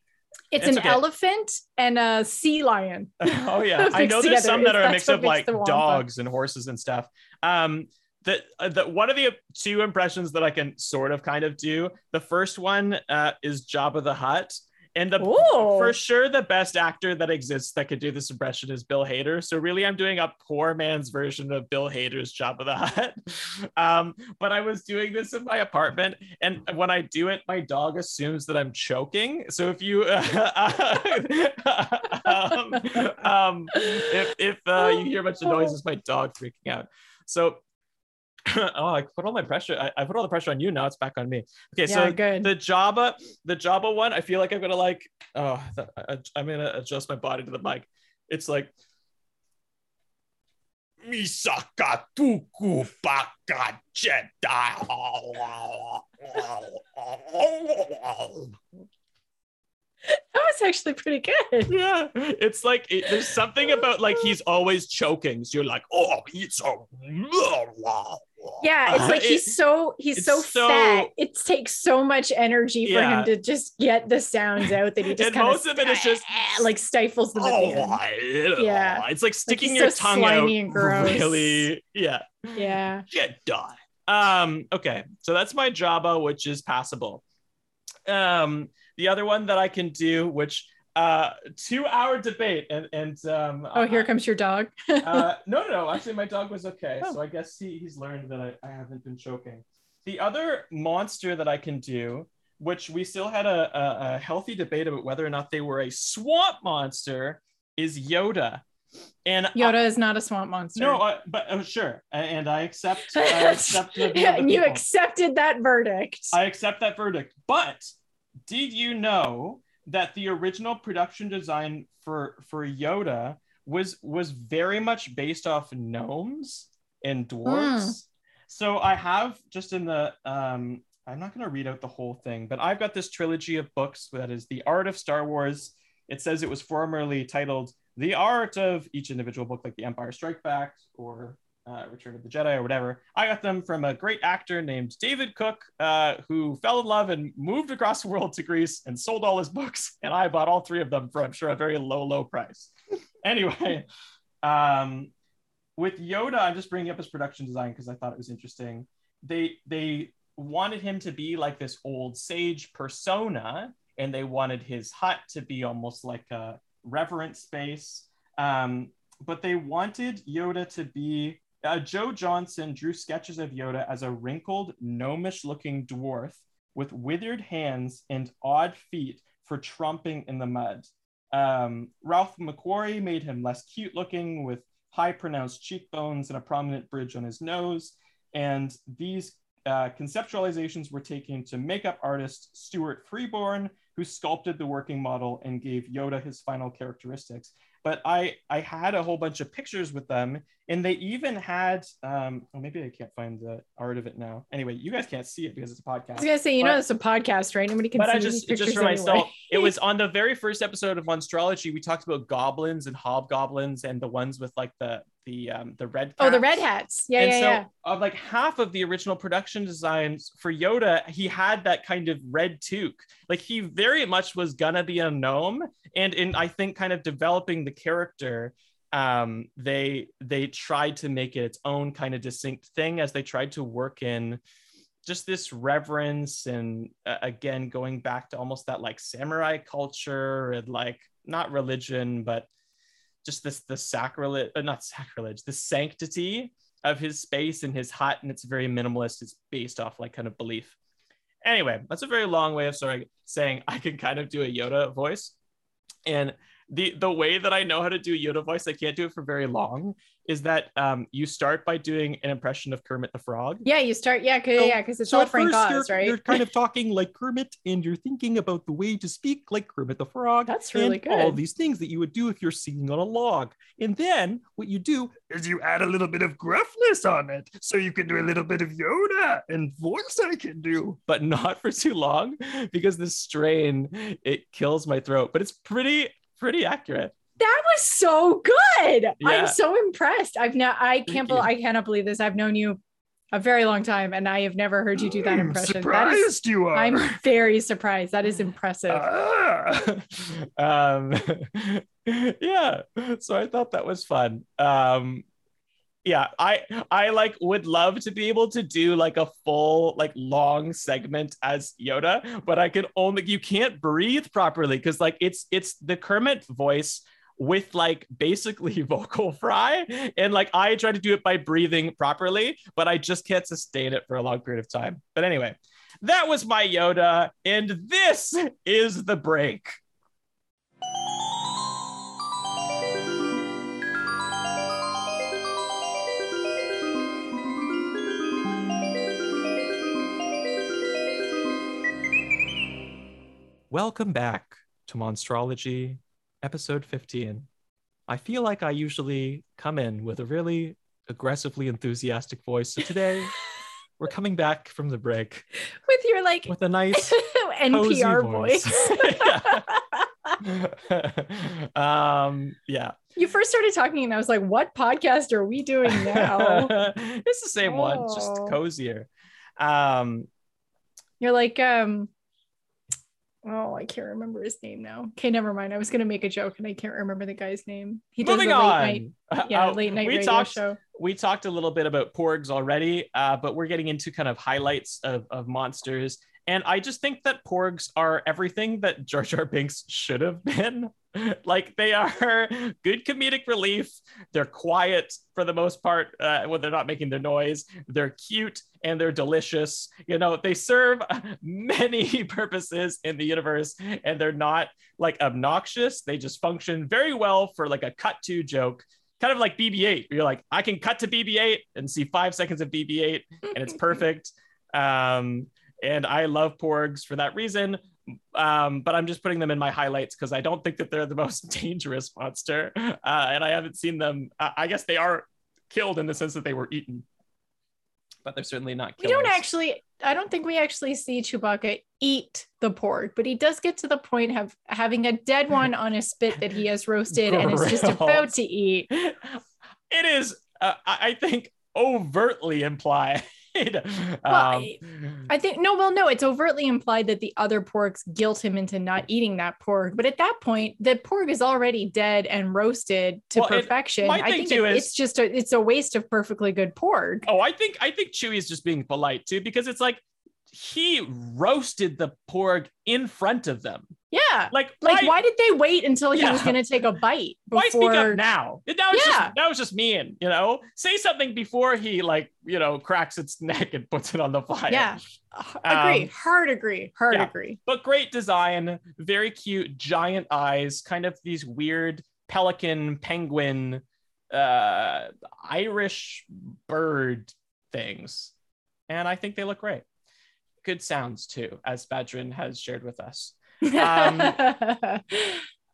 It's, It's an okay. elephant and a sea lion. oh yeah, I know there's together. some that are a mix of like dogs and horses and stuff. Um, the, uh, the one of the two impressions that I can sort of kind of do. The first one uh, is Jabba the Hutt, and the Ooh. for sure the best actor that exists that could do this impression is Bill Hader. So really, I'm doing a poor man's version of Bill Hader's Jabba the Hutt. Um, but I was doing this in my apartment, and when I do it, my dog assumes that I'm choking. So if you, um, um, if if uh, you hear a bunch of noises, my dog freaking out. So. oh, I put all my pressure. I, I put all the pressure on you. Now it's back on me. Okay, so yeah, good. the Jabba, the Jabba one, I feel like I'm gonna like, oh, I, I'm gonna adjust my body to the mic. It's like, Misaka tuku baka Jedi. that was actually pretty good. Yeah, it's like it, there's something about like he's always choking. So you're like, oh, he's a. Yeah, it's like It- he's so he's so, so- fat. It takes so much energy for Yeah. him to just get the sounds out that he just kind most of it is just- like stifles them the end. Yeah. it's like sticking he's your so tongue out. and gross. Really, yeah. Yeah. Jedi. Um, okay, so that's my Jabba, which is passable. Um, the other one that I can do, which uh two hour debate, and and um Oh, here comes your dog. uh no no actually my dog was okay. Oh. So I guess he, he's learned that I, I haven't been choking. The other monster that I can do, which we still had a, a, a healthy debate about whether or not they were a swamp monster, is Yoda. And I- Yoda is not a swamp monster. no, uh, but uh, sure, and I accept. I accept the view yeah, the and you accepted that verdict. I accept that verdict. But did you know that the original production design for for Yoda was was very much based off gnomes and dwarves? Hmm. So I have just in the um I'm not going to read out the whole thing, but I've got this trilogy of books that is The Art of Star Wars. It says it was formerly titled The Art of each individual book, like The Empire Strike Back or uh, Return of the Jedi or whatever. I got them from a great actor named David Cook, uh, who fell in love and moved across the world to Greece and sold all his books. And I bought all three of them for, I'm sure, a very low, low price. anyway, um, with Yoda, I'm just bringing up his production design because I thought it was interesting. They they wanted him to be like this old sage persona, and they wanted his hut to be almost like a reverent space. Um, but they wanted Yoda to be. Uh, Joe Johnston drew sketches of Yoda as a wrinkled, gnomish-looking dwarf with withered hands and odd feet for tromping in the mud. Um, Ralph McQuarrie made him less cute looking with high pronounced cheekbones and a prominent bridge on his nose. And these uh, conceptualizations were taken to makeup artist Stuart Freeborn, who sculpted the working model and gave Yoda his final characteristics but I I had a whole bunch of pictures with them, and they even had um oh maybe I can't find the art of it now. Anyway, you guys can't see it because it's a podcast. I was gonna say, you but, know, it's a podcast, right? Nobody can. But see I just just for anyway. myself, it was on the very first episode of Monstrology. We talked about goblins and hobgoblins and the ones with like the the um the red. Oh, the red hats. Yeah, and yeah, so yeah. Of like half of the original production designs for Yoda, he had that kind of red toque. Like he very much was gonna be a gnome, and in I think kind of developing the character um, they they tried to make it its own kind of distinct thing as they tried to work in just this reverence and uh, again going back to almost that like samurai culture and like not religion but just this the sacrilege uh, not sacrilege the sanctity of his space and his hut and it's very minimalist. It's based off like kind of belief. Anyway that's a very long way of sort of saying i can kind of do a yoda voice. And the the way that I know how to do Yoda voice, I can't do it for very long, is that um, you start by doing an impression of Kermit the Frog. Yeah, you start, yeah, cause, so, yeah, because it's so all Frank Oz, you're, right? You're kind of talking like Kermit, and you're thinking about the way to speak like Kermit the Frog. That's really good. All these things that you would do if you're singing on a log, and then what you do is you add a little bit of gruffness on it, so you can do a little bit of Yoda and voice I can do, but not for too long because the strain it kills my throat. But it's pretty pretty accurate. That was so good. Yeah. I'm so impressed. I've now I can't believe I cannot believe this. I've known you a very long time and I have never heard you do that impression. Surprised that is, you are. I'm very surprised. That is impressive. Ah. um, yeah. So I thought that was fun. Um, yeah i i like would love to be able to do like a full like long segment as yoda but i can only you can't breathe properly because like it's it's the kermit voice with like basically vocal fry and like i try to do it by breathing properly but i just can't sustain it for a long period of time. But anyway that was my yoda and this is the break Welcome back to Monstrology, episode 15. I feel like I usually come in with a really aggressively enthusiastic voice. So today we're coming back from the break with your like with a nice NPR voice. voice. um, yeah. You first started talking, and I was like, "What podcast are we doing now?" it's the same oh. one, just oh. cozier. Um, You're like, um, Oh, I can't remember his name now. Okay, never mind. I was gonna make a joke and I can't remember the guy's name. He does Moving the late on. night, yeah, uh, late night we radio talked, show. We talked a little bit about porgs already, uh, but we're getting into kind of highlights of, of monsters. And I just think that porgs are everything that Jar Jar Binks should have been. like they are good comedic relief. They're quiet for the most part uh, when they're not making their noise. They're cute and they're delicious. You know, they serve many purposes in the universe and they're not like obnoxious. They just function very well for like a cut to joke. Kind of like BB 8. You're like, I can cut to BB 8 and see five seconds of BB 8 and it's perfect. Um, and I love porgs for that reason um, but I'm just putting them in my highlights because I don't think that they're the most dangerous monster, uh, and I haven't seen them. Uh, I guess they are killed in the sense that they were eaten, but they're certainly not. Killers. We don't actually. I don't think we actually see Chewbacca eat the porg, but he does get to the point of having a dead one on a spit that he has roasted and is just about to eat. It is, uh, I think, overtly implied well, um, I think no, well, no, it's overtly implied that the other porgs guilt him into not eating that porg. But at that point, the porg is already dead and roasted to well, perfection. I think it, is, it's just a it's a waste of perfectly good pork. Oh, I think I think Chewie is just being polite too, because it's like he roasted the porg in front of them. Yeah. Like, like why, why did they wait until he Yeah. was going to take a bite? why speak before- up now? That was Yeah. just that was just mean, you know. Say something before he like you know cracks its neck and puts it on the fire. Yeah. Agree. Um, Hard agree. Hard yeah. agree. but great design, very cute, giant eyes, kind of these weird pelican, penguin, uh, Irish bird things, and I think they look great. Good sounds too, as Madrin has shared with us. Um,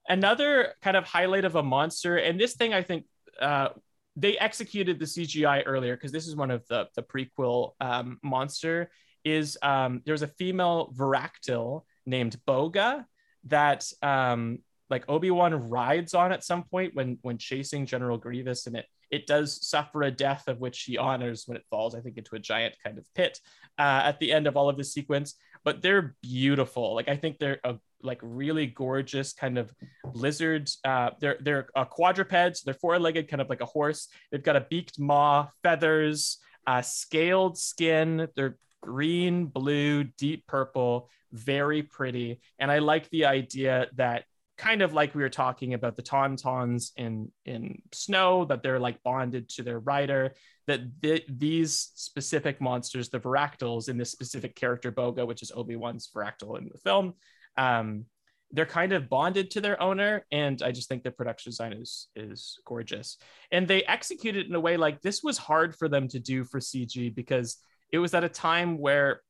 another kind of highlight of a monster and this thing i think uh, they executed the cgi earlier because this is one of the the prequel um, monster is um, there's a female varactyl named boga that um, like obi-wan rides on at some point when when chasing general grievous and it it does suffer a death of which he honors when it falls i think into a giant kind of pit uh, at the end of all of the sequence but they're beautiful like i think they're a like really gorgeous kind of lizards Uh, they're they're a quadruped, so they're four-legged, kind of like a horse. They've got a beaked maw, feathers, uh, scaled skin. They're green, blue, deep purple, very pretty. And I like the idea that kind of like we were talking about the tauntauns in in snow that they're like bonded to their rider that th- these specific monsters the varactyls in this specific character boga which is obi-wan's varactyl in the film um, they're kind of bonded to their owner and i just think the production design is is gorgeous. And they execute it in a way like this was hard for them to do for cg because it was at a time where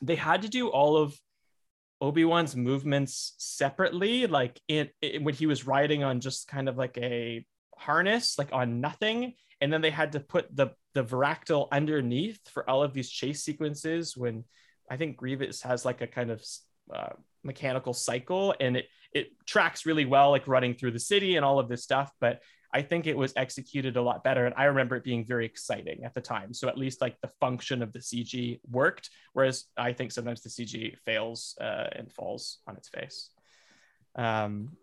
they had to do all of obi-wan's movements separately like it, when he was riding on just kind of like a harness like on nothing and then they had to put the the varactyl underneath for all of these chase sequences when i think grievous has like a kind of uh, mechanical cycle and it it tracks really well like running through the city and all of this stuff but i think it was executed a lot better and i remember it being very exciting at the time. So at least like the function of the cg worked whereas i think sometimes the cg fails uh, and falls on its face. Um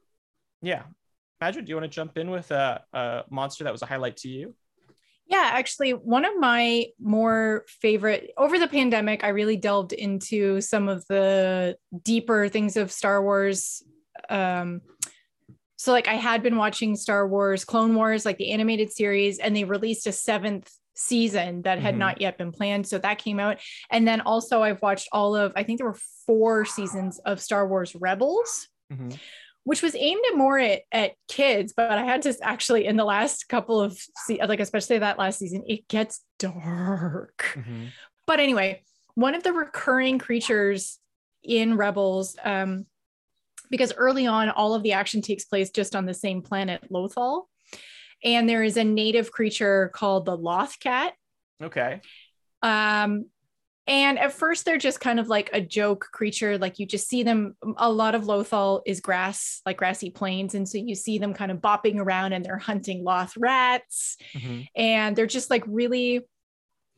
yeah. Madrin, do you want to jump in with a, a monster that was a highlight to you? Yeah, actually, one of my more favorite over the pandemic, I really delved into some of the deeper things of Star Wars. Um, so, like, I had been watching Star Wars Clone Wars, like the animated series, and they released a seventh season that had Mhm. not yet been planned. So that came out. And then also, I've watched all of, I think there were four seasons of Star Wars Rebels Mhm. which was aimed at more at, at kids but i had to actually in the last couple of se- like especially that last season it gets dark Mhm. but anyway one of the recurring creatures in rebels um because early on all of the action takes place just on the same planet lothal. And there is a native creature called the loth cat. Okay. Um and at first they're just kind of like a joke creature. Like you just see them a lot of lothal is grass like grassy plains. And so you see them kind of bopping around and they're hunting loth rats. Mhm. and they're just like really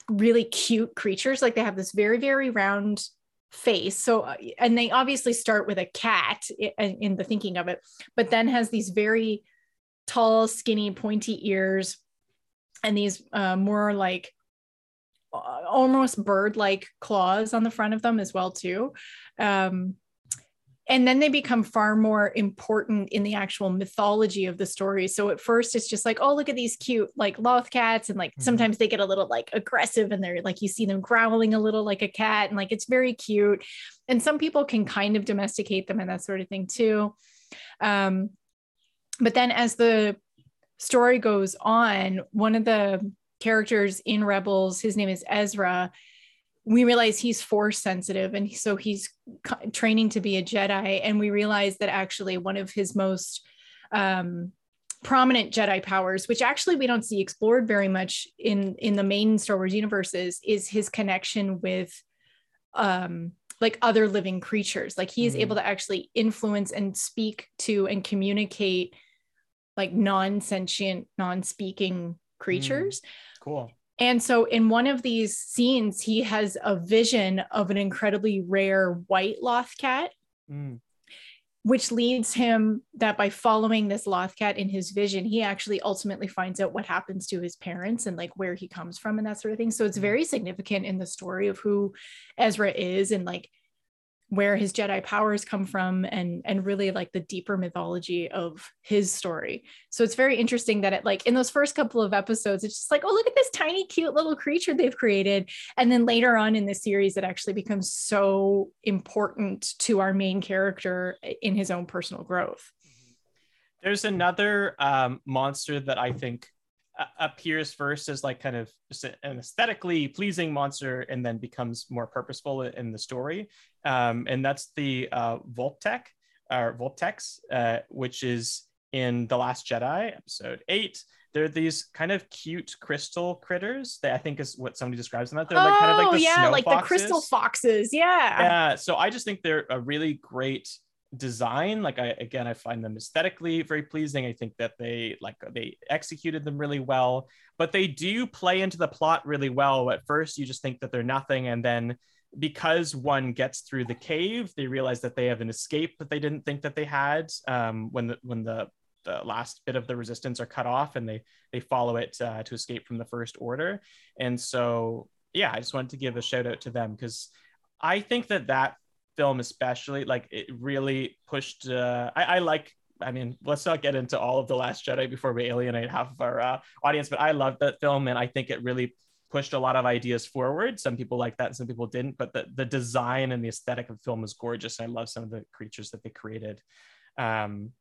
really cute creatures. Like they have this very very round face. So uh, and they obviously start with a cat i- in the thinking of it but then has these very tall skinny pointy ears and these uh, more like uh, almost bird-like claws on the front of them as well too. Um, and then they become far more important in the actual mythology of the story. So at first it's just like oh look at these cute like loth cats. And like Mhm. sometimes they get a little like aggressive and they're like you see them growling a little like a cat and like it's very cute. And some people can kind of domesticate them and that sort of thing too. Um, but then as the story goes on one of the characters in rebels his name is ezra we realize he's force sensitive and so he's training to be a jedi. And we realize that actually one of his most um, prominent jedi powers which actually we don't see explored very much in in the main star wars universes is his connection with um like other living creatures. Like he is Mhm. able to actually influence and speak to and communicate like non-sentient non-speaking creatures. Cool and so in one of these scenes, he has a vision of an incredibly rare white loth cat. Mm. which leads him that by following this loth cat in his vision, he actually ultimately finds out what happens to his parents and like where he comes from and that sort of thing. So it's Mm-hmm. very significant in the story of who Ezra is and like where his Jedi powers come from and and really like the deeper mythology of his story. So it's very interesting that it like in those first couple of episodes, it's just like, oh, look at this tiny, cute little creature they've created. And then later on in the series, it actually becomes so important to our main character in his own personal growth. There's another um, monster that I think uh, appears first as like kind of just an aesthetically pleasing monster and then becomes more purposeful in the story. Um, and that's the uh, Voltec or Voltex, uh, which is in The Last Jedi, episode eight. They're these kind of cute crystal critters that I think is what somebody describes them at. They're like kind of like oh the yeah, like the crystal foxes. foxes. Yeah. Yeah, so I just think they're a really great design. Like I again, I find them aesthetically very pleasing. I think that they like they executed them really well, but they do play into the plot really well. At first, you just think that they're nothing, and then because one gets through the cave, they realize that they have an escape that they didn't think that they had. Um, when the when the the last bit of the resistance are cut off, and they they follow it uh, to escape from the first order. And so, yeah, I just wanted to give a shout out to them because I think that that film especially like it really pushed uh I, I like I mean, let's not get into all of the Last Jedi before we alienate half of our uh, audience, but I love that film, and I think it really pushed a lot of ideas forward. Some people like that, some people didn't, but the the design and the aesthetic of the film was gorgeous. I love some of the creatures that they created. Um,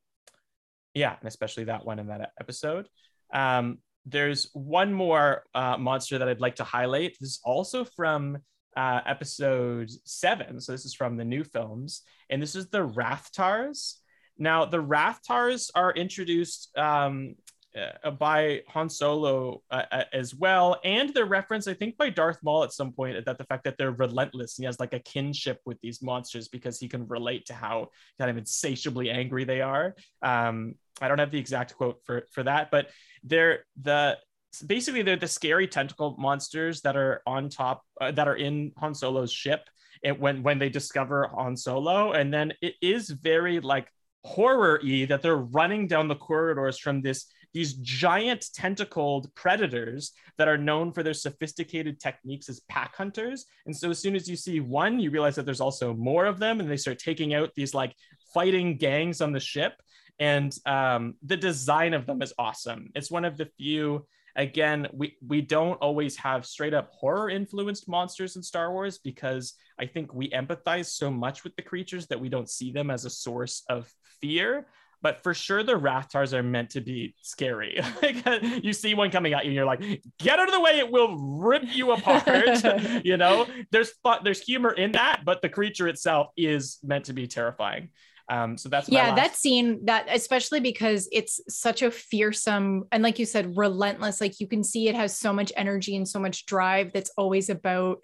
yeah, and especially that one in that episode. Um, there's one more uh, monster that I'd like to highlight. This is also from uh, episode seven. So this is from the new films, and this is the Rathtars. Now the Rathtars are introduced um, uh, by Han Solo uh, uh, as well, and they're referenced, I think, by Darth Maul at some point. That the fact that they're relentless, and he has like a kinship with these monsters because he can relate to how kind of insatiably angry they are. Um, I don't have the exact quote for for that, but they're the basically they're the scary tentacle monsters that are on top uh, that are in Han Solo's ship and when when they discover Han Solo and then it is very like horror-y that they're running down the corridors from this these giant tentacled predators that are known for their sophisticated techniques as pack hunters. And so as soon as you see one you realize that there's also more of them and they start taking out these like fighting gangs on the ship. And um, the design of them is awesome. It's one of the few again we we don't always have straight up horror influenced monsters in star wars because i think we empathize so much with the creatures that we don't see them as a source of fear but for sure the rathtars are meant to be scary. Like you see one coming at you and you're like get out of the way it will rip you apart. You know there's fun, there's humor in that but the creature itself is meant to be terrifying. Um, so that's yeah last- that scene that especially because it's such a fearsome and like you said relentless like you can see it has so much energy and so much drive that's always about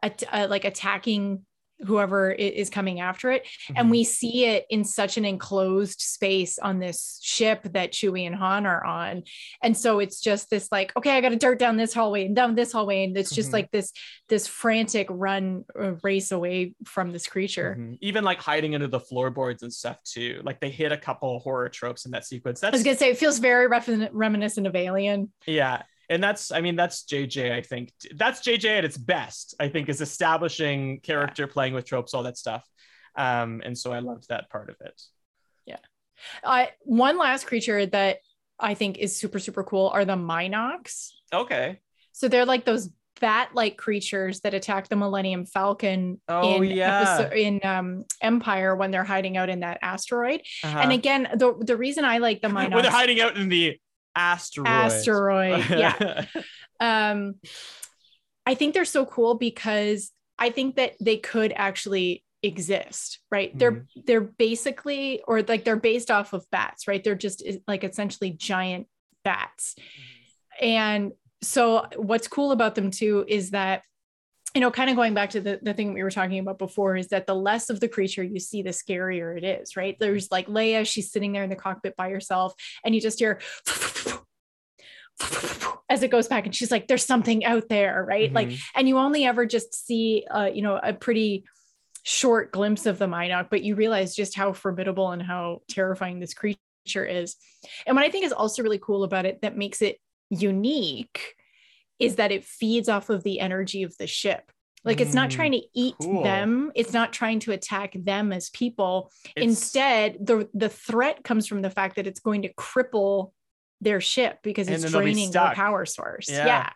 at, uh, like attacking whoever is coming after it and Mhm. we see it in such an enclosed space on this ship that Chewie and Han are on. And so it's just this like, okay, I got to dart down this hallway and down this hallway. And it's just Mhm. like this, this frantic run uh, race away from this creature. Mhm. even like hiding under the floorboards and stuff too like they hit a couple horror tropes in that sequence I was that's gonna say it feels very remin- reminiscent of Alien. yeah and that's i mean that's jj i think that's jj at its best i think is establishing character playing with tropes all that stuff um and so i loved that part of it yeah Uh, one last creature that I think is super super cool are the Mynocks. okay So they're like those bat-like creatures that attack the Millennium Falcon Oh, in yeah. episode, in um, Empire when they're hiding out in that asteroid. Uh-huh. And again, the the reason I like the when Mynocks they're hiding out in the asteroid asteroid, yeah, um, I think they're so cool because I think that they could actually exist, right? They're Mm-hmm. they're basically or like they're based off of bats, right? They're just like essentially giant bats. And so what's cool about them too is that you know, kind of going back to the, the thing we were talking about before is that the less of the creature you see, the scarier it is, right? There's like Leia, she's sitting there in the cockpit by herself, and you just hear as it goes back, and she's like, there's something out there, right? Like, Mhm. and you only ever just see uh, you know a pretty short glimpse of the Mynock, but you realize just how formidable and how terrifying this creature is. And what I think is also really cool about it that makes it unique is that it feeds off of the energy of the ship. Like it's not Mm, trying to eat cool. them, it's not trying to attack them as people. It's- Instead, the the threat comes from the fact that it's going to cripple their ship because it's they'll be draining their power source. Yeah. yeah.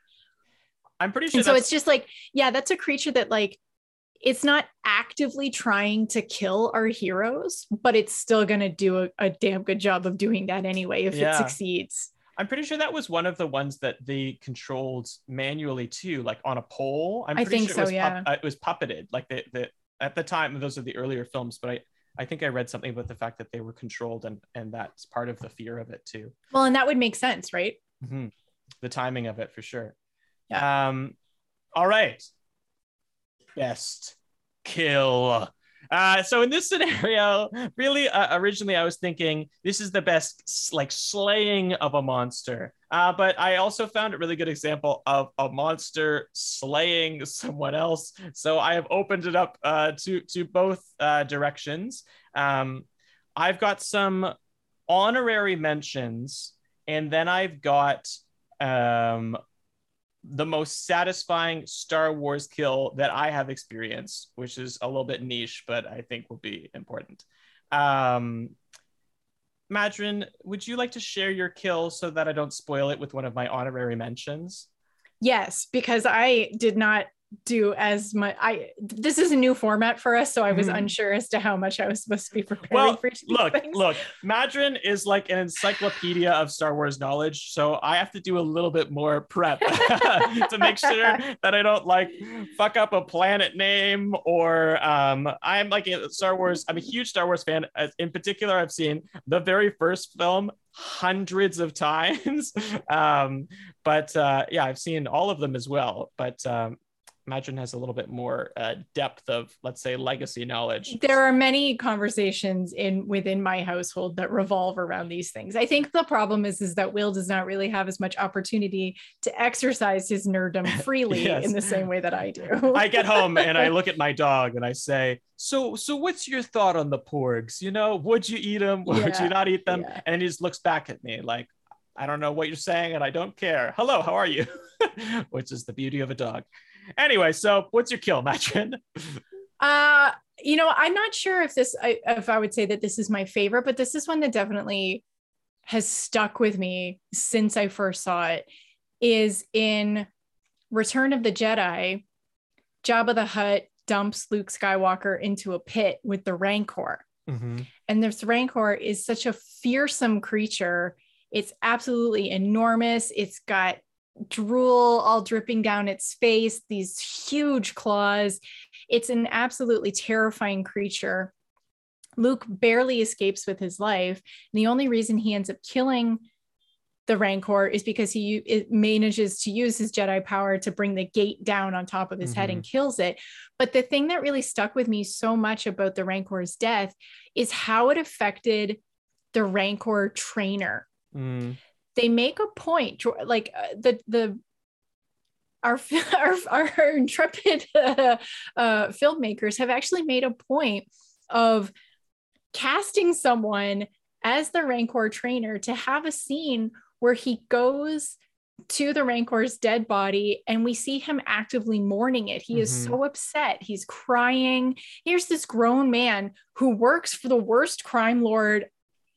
I'm pretty sure so it's just like yeah that's a creature that like it's not actively trying to kill our heroes but it's still going to do a, a damn good job of doing that anyway if Yeah. it succeeds I'm pretty sure that was one of the ones that they controlled manually too, like on a pole. I'm I pretty think sure it was so, yeah. uh, it was puppeted. Like the, the at the time, those are the earlier films, but I I think I read something about the fact that they were controlled and and that's part of the fear of it too. well and that would make sense right Mhm. The timing of it for sure. Yeah. Um. All right. Best kill. Uh, so in this scenario, really, uh, originally I was thinking this is the best like slaying of a monster. Uh, but I also found a really good example of a monster slaying someone else. So I have opened it up uh, to to both uh, directions. Um, I've got some honorary mentions, and then I've got um, the most satisfying Star Wars kill that I have experienced, which is a little bit niche, but I think will be important. Um, Madrin, would you like to share your kill so that I don't spoil it with one of my honorary mentions? yes because i did not do as much i this is a new format for us so i was Mhm. unsure as to how much i was supposed to be preparing Well, for Look, things. look, Madrin is like an encyclopedia of Star Wars knowledge, so I have to do a little bit more prep to make sure that I don't like fuck up a planet name or um, I'm like a Star Wars. I'm a huge Star Wars fan. In particular, I've seen the very first film hundreds of times, um, but uh, yeah, I've seen all of them as well. But um, Madrin has a little bit more uh, depth of, let's say, legacy knowledge. there are many conversations in within my household that revolve around these things. I think the problem is is that Will does not really have as much opportunity to exercise his nerddom freely Yes. in the same way that I do. I get home and I look at my dog and I say, "So, so what's your thought on the porgs? You know, would you eat them? Would Yeah, you not eat them?" yeah. And he just looks back at me like, "I don't know what you're saying, and I don't care. Hello, how are you?" Which is the beauty of a dog. Anyway, so what's your kill, Madrin? Uh, you know, I'm not sure if this I, if I would say that this is my favorite, but this is one that definitely has stuck with me since I first saw it. Is in Return of the Jedi, Jabba the Hutt dumps Luke Skywalker into a pit with the Rancor. And this Rancor is such a fearsome creature. It's absolutely enormous. It's got drool all dripping down its face, these huge claws. It's an absolutely terrifying creature. Luke barely escapes with his life. And the only reason he ends up killing the Rancor is because he it manages to use his Jedi power to bring the gate down on top of his head and kills it. But the thing that really stuck with me so much about the Rancor's death is how it affected the Rancor trainer Mm. They make a point like uh, the the our our, our intrepid uh, uh, filmmakers have actually made a point of casting someone as the rancor trainer to have a scene where he goes to the rancor's dead body and we see him actively mourning it. He is Mhm. so upset. He's crying. Here's this grown man who works for the worst crime lord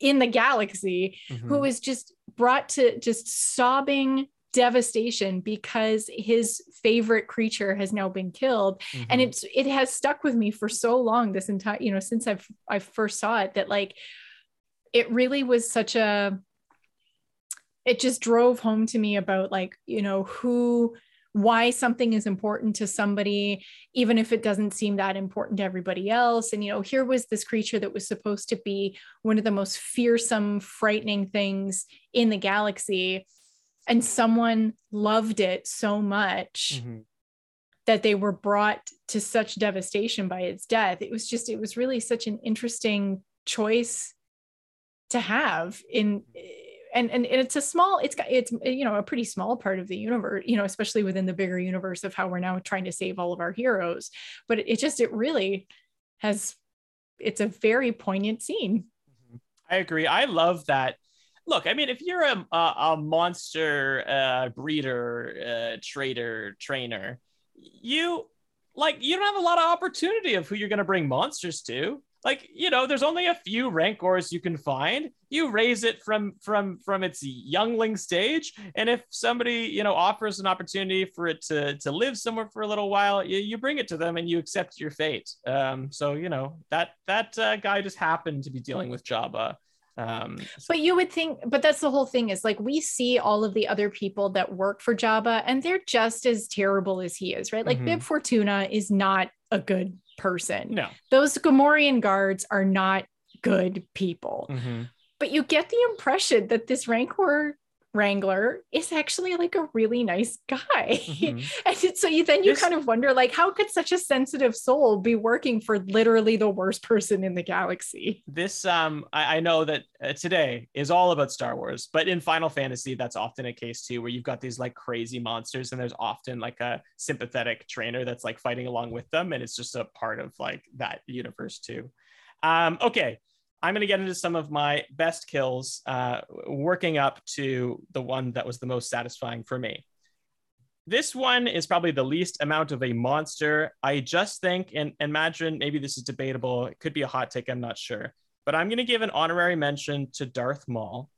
in the galaxy Mhm. who is just brought to just sobbing devastation because his favorite creature has now been killed and Mhm. it's it has stuck with me for so long this entire you know since i've i first saw it that like it really was such a it just drove home to me about like you know who why something is important to somebody even if it doesn't seem that important to everybody else and you know here was this creature that was supposed to be one of the most fearsome frightening things in the galaxy and someone loved it so much Mhm. that they were brought to such devastation by its death. It was just, it was really such an interesting choice to have in and and it's a small it's it's you know a pretty small part of the universe you know especially within the bigger universe of how we're now trying to save all of our heroes but it, it just it really has it's a very poignant scene. I agree. I love that. Look, I mean, if you're a a, a monster uh, breeder, uh, trader, trainer, you like you don't have a lot of opportunity of who you're going to bring monsters to like you know there's only a few rancors you can find. You raise it from from from its youngling stage and if somebody you know offers an opportunity for it to to live somewhere for a little while you, you bring it to them and you accept your fate. Um so you know that that uh, guy just happened to be dealing with jabba. Um but you would think but that's the whole thing is like we see all of the other people that work for jabba and they're just as terrible as he is right? Like mm-hmm. bib fortuna is not a good person. No. Those gamorrean guards are not good people. Mm-hmm. but you get the impression that this rancor Wrangler is actually like a really nice guy. Mm-hmm. and so you then you this, kind of wonder like how could such a sensitive soul be working for literally the worst person in the galaxy? This um I, I know that uh, today is all about Star Wars, but in Final Fantasy that's often a case too where you've got these like crazy monsters and there's often like a sympathetic trainer that's like fighting along with them and it's just a part of like that universe too. Um okay, I'm going to get into some of my best kills, uh, working up to the one that was the most satisfying for me. This one is probably the least amount of a monster. I just think, and imagine maybe this is debatable, it could be a hot take, I'm not sure. But I'm going to give an honorary mention to Darth Maul.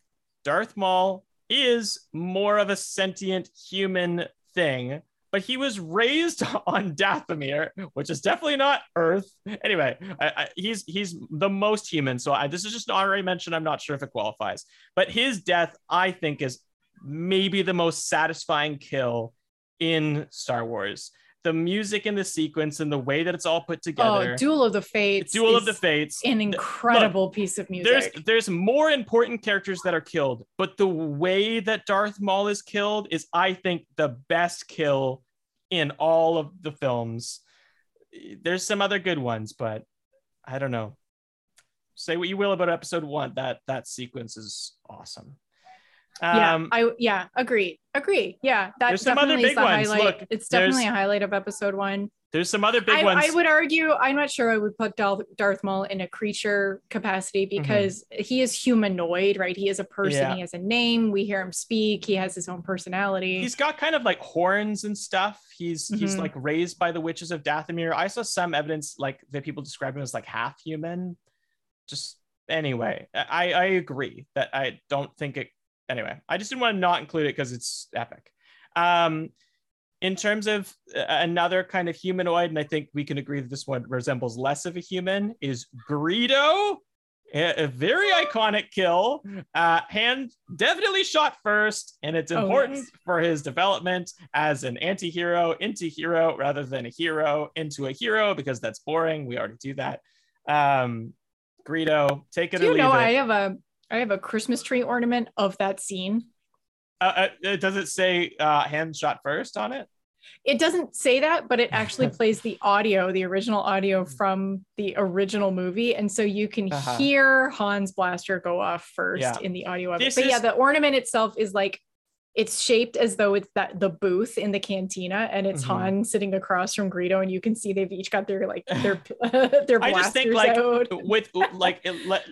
Darth Maul is more of a sentient human thing but he was raised on Dathomir, which is definitely not Earth. Anyway, I, I, he's he's the most human. So I, this is just an honorary mention. I'm not sure if it qualifies, but his death, I think, is maybe the most satisfying kill in Star Wars the music in the sequence and the way that it's all put oh, together. Oh, Duel of the Fates. Duel of the Fates. An incredible Look, piece of music. There's there's more important characters that are killed, but the way that Darth Maul is killed is, I think, the best kill in all of the films. There's some other good ones, but I don't know. Say what you will about episode one. That that sequence is awesome. Um, yeah, I yeah agree, agree. Yeah, that's definitely the ones. highlight. Look, it's definitely a highlight of episode one. There's some other big I, ones. I would argue. I'm not sure I would put Darth Maul in a creature capacity mm-hmm. because mm-hmm. he is humanoid, right? He is a person. Yeah. He has a name. We hear him speak. He has his own personality. He's got kind of like horns and stuff. He's mm-hmm. he's like raised by the witches of Dathomir. I saw some evidence like that people describe him as like half human. Just anyway, I I agree that I don't think it anyway, I just didn't want to not include it because it's epic. Um, in terms of uh, another kind of humanoid, and I think we can agree that this one resembles less of a human, is Greedo. A, very iconic kill. Uh, Han definitely shot first, and it's important oh, yes. for his development as an anti hero into hero rather than a hero into a hero because that's boring. We already do that. Um, Greedo, take it do or leave know, it. I have a I have a Christmas tree ornament of that scene. Uh, uh, does it say uh, Han shot first on it? It doesn't say that, but it actually plays the audio, the original audio from the original movie, and so you can uh-huh. hear Han's blaster go off first yeah. in the audio of this it. But is... yeah, the ornament itself is like it's shaped as though it's that the booth in the cantina and it's mm-hmm. Han sitting across from Greedo and you can see they've each got their like their their blasters I just think like out. with like it, let,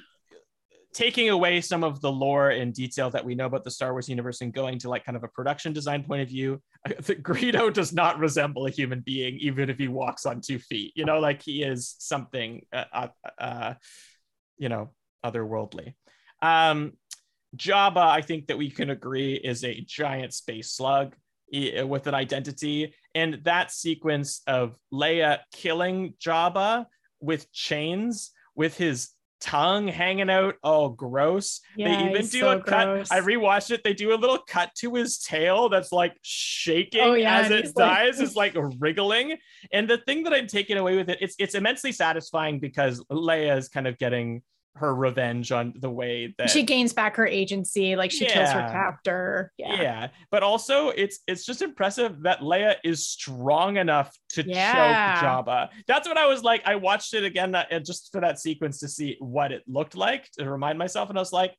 taking away some of the lore and detail that we know about the Star Wars universe and going to like kind of a production design point of view, Greedo does not resemble a human being, even if he walks on two feet. You know, like he is something, uh, uh, uh, you know, otherworldly. Um, Jabba, I think that we can agree, is a giant space slug with an identity. And that sequence of Leia killing Jabba with chains with his tongue hanging out. Oh, gross. Yeah, they even do so a gross. cut. I rewatched it. They do a little cut to his tail that's like shaking oh, yeah, as it dies, like... is like wriggling. And the thing that I'm taking away with it, it's it's immensely satisfying because Leia is kind of getting her revenge on the way that she gains back her agency like she yeah. kills her captor yeah. yeah but also it's it's just impressive that leia is strong enough to yeah. choke jabba that's what i was like i watched it again uh, just for that sequence to see what it looked like to remind myself and i was like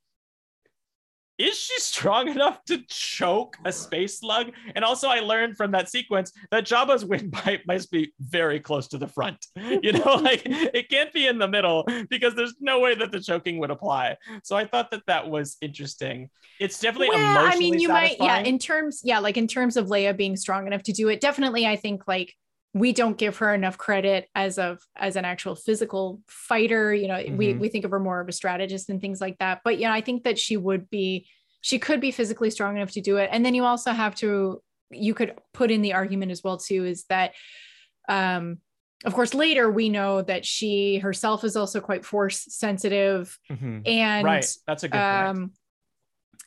is she strong enough to choke a space slug? And also, I learned from that sequence that Jabba's windpipe must be very close to the front. You know, like it can't be in the middle because there's no way that the choking would apply. So I thought that that was interesting. It's definitely well, emotionally I mean, you satisfying. might, yeah, in terms, yeah, like in terms of Leia being strong enough to do it, definitely, I think like we don't give her enough credit as of as an actual physical fighter you know mm-hmm. we we think of her more of a strategist and things like that but you know i think that she would be she could be physically strong enough to do it and then you also have to you could put in the argument as well too is that um of course later we know that she herself is also quite force sensitive mm-hmm. and right that's a good um point.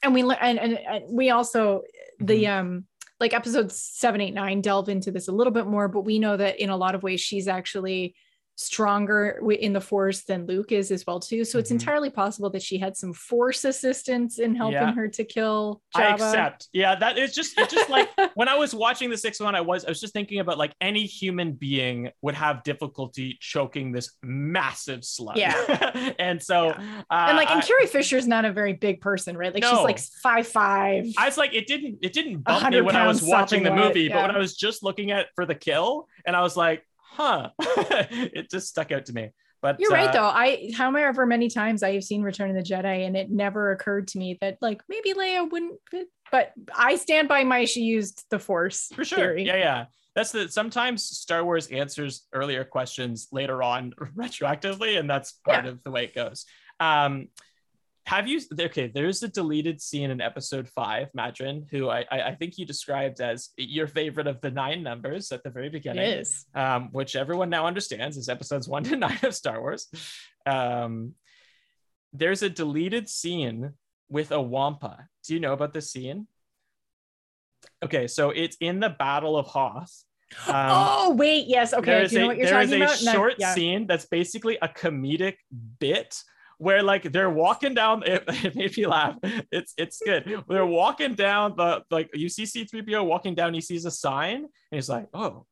and we and, and, and we also mm-hmm. the um like episodes seven, eight, nine delve into this a little bit more, but we know that in a lot of ways she's actually stronger in the force than Luke is as well too. So it's mm-hmm. entirely possible that she had some force assistance in helping yeah. her to kill Jabba. I accept. Yeah, that is just it's just like when I was watching the sixth one, I was I was just thinking about like any human being would have difficulty choking this massive slug. Yeah, and so yeah. Uh, and like and Carrie Fisher's not a very big person, right? Like no. she's like five five. I was like, it didn't it didn't bump me when I was watching the movie, yeah. but when I was just looking at for the kill, and I was like huh. It just stuck out to me. But you're right uh, though. I however many times i have seen return of the jedi and it never occurred to me that like maybe leia wouldn't but i stand by my she used the force for sure. theory. yeah yeah. That's the sometimes star wars answers earlier questions later on retroactively and that's part yeah. of the way it goes. Um have you okay there's a deleted scene in episode five madrin who I, I think you described as your favorite of the nine numbers at the very beginning it is. Um, which everyone now understands is episodes one to nine of star wars. Um, there's a deleted scene with a wampa. Do you know about this scene? Okay so it's in the battle of hoth. Um, oh wait yes okay do you know what you're talking about there is a short yeah. scene that's basically a comedic bit where like they're walking down it, it made me laugh. It's it's good. They're walking down the like you see c3po walking down he sees a sign and he's like oh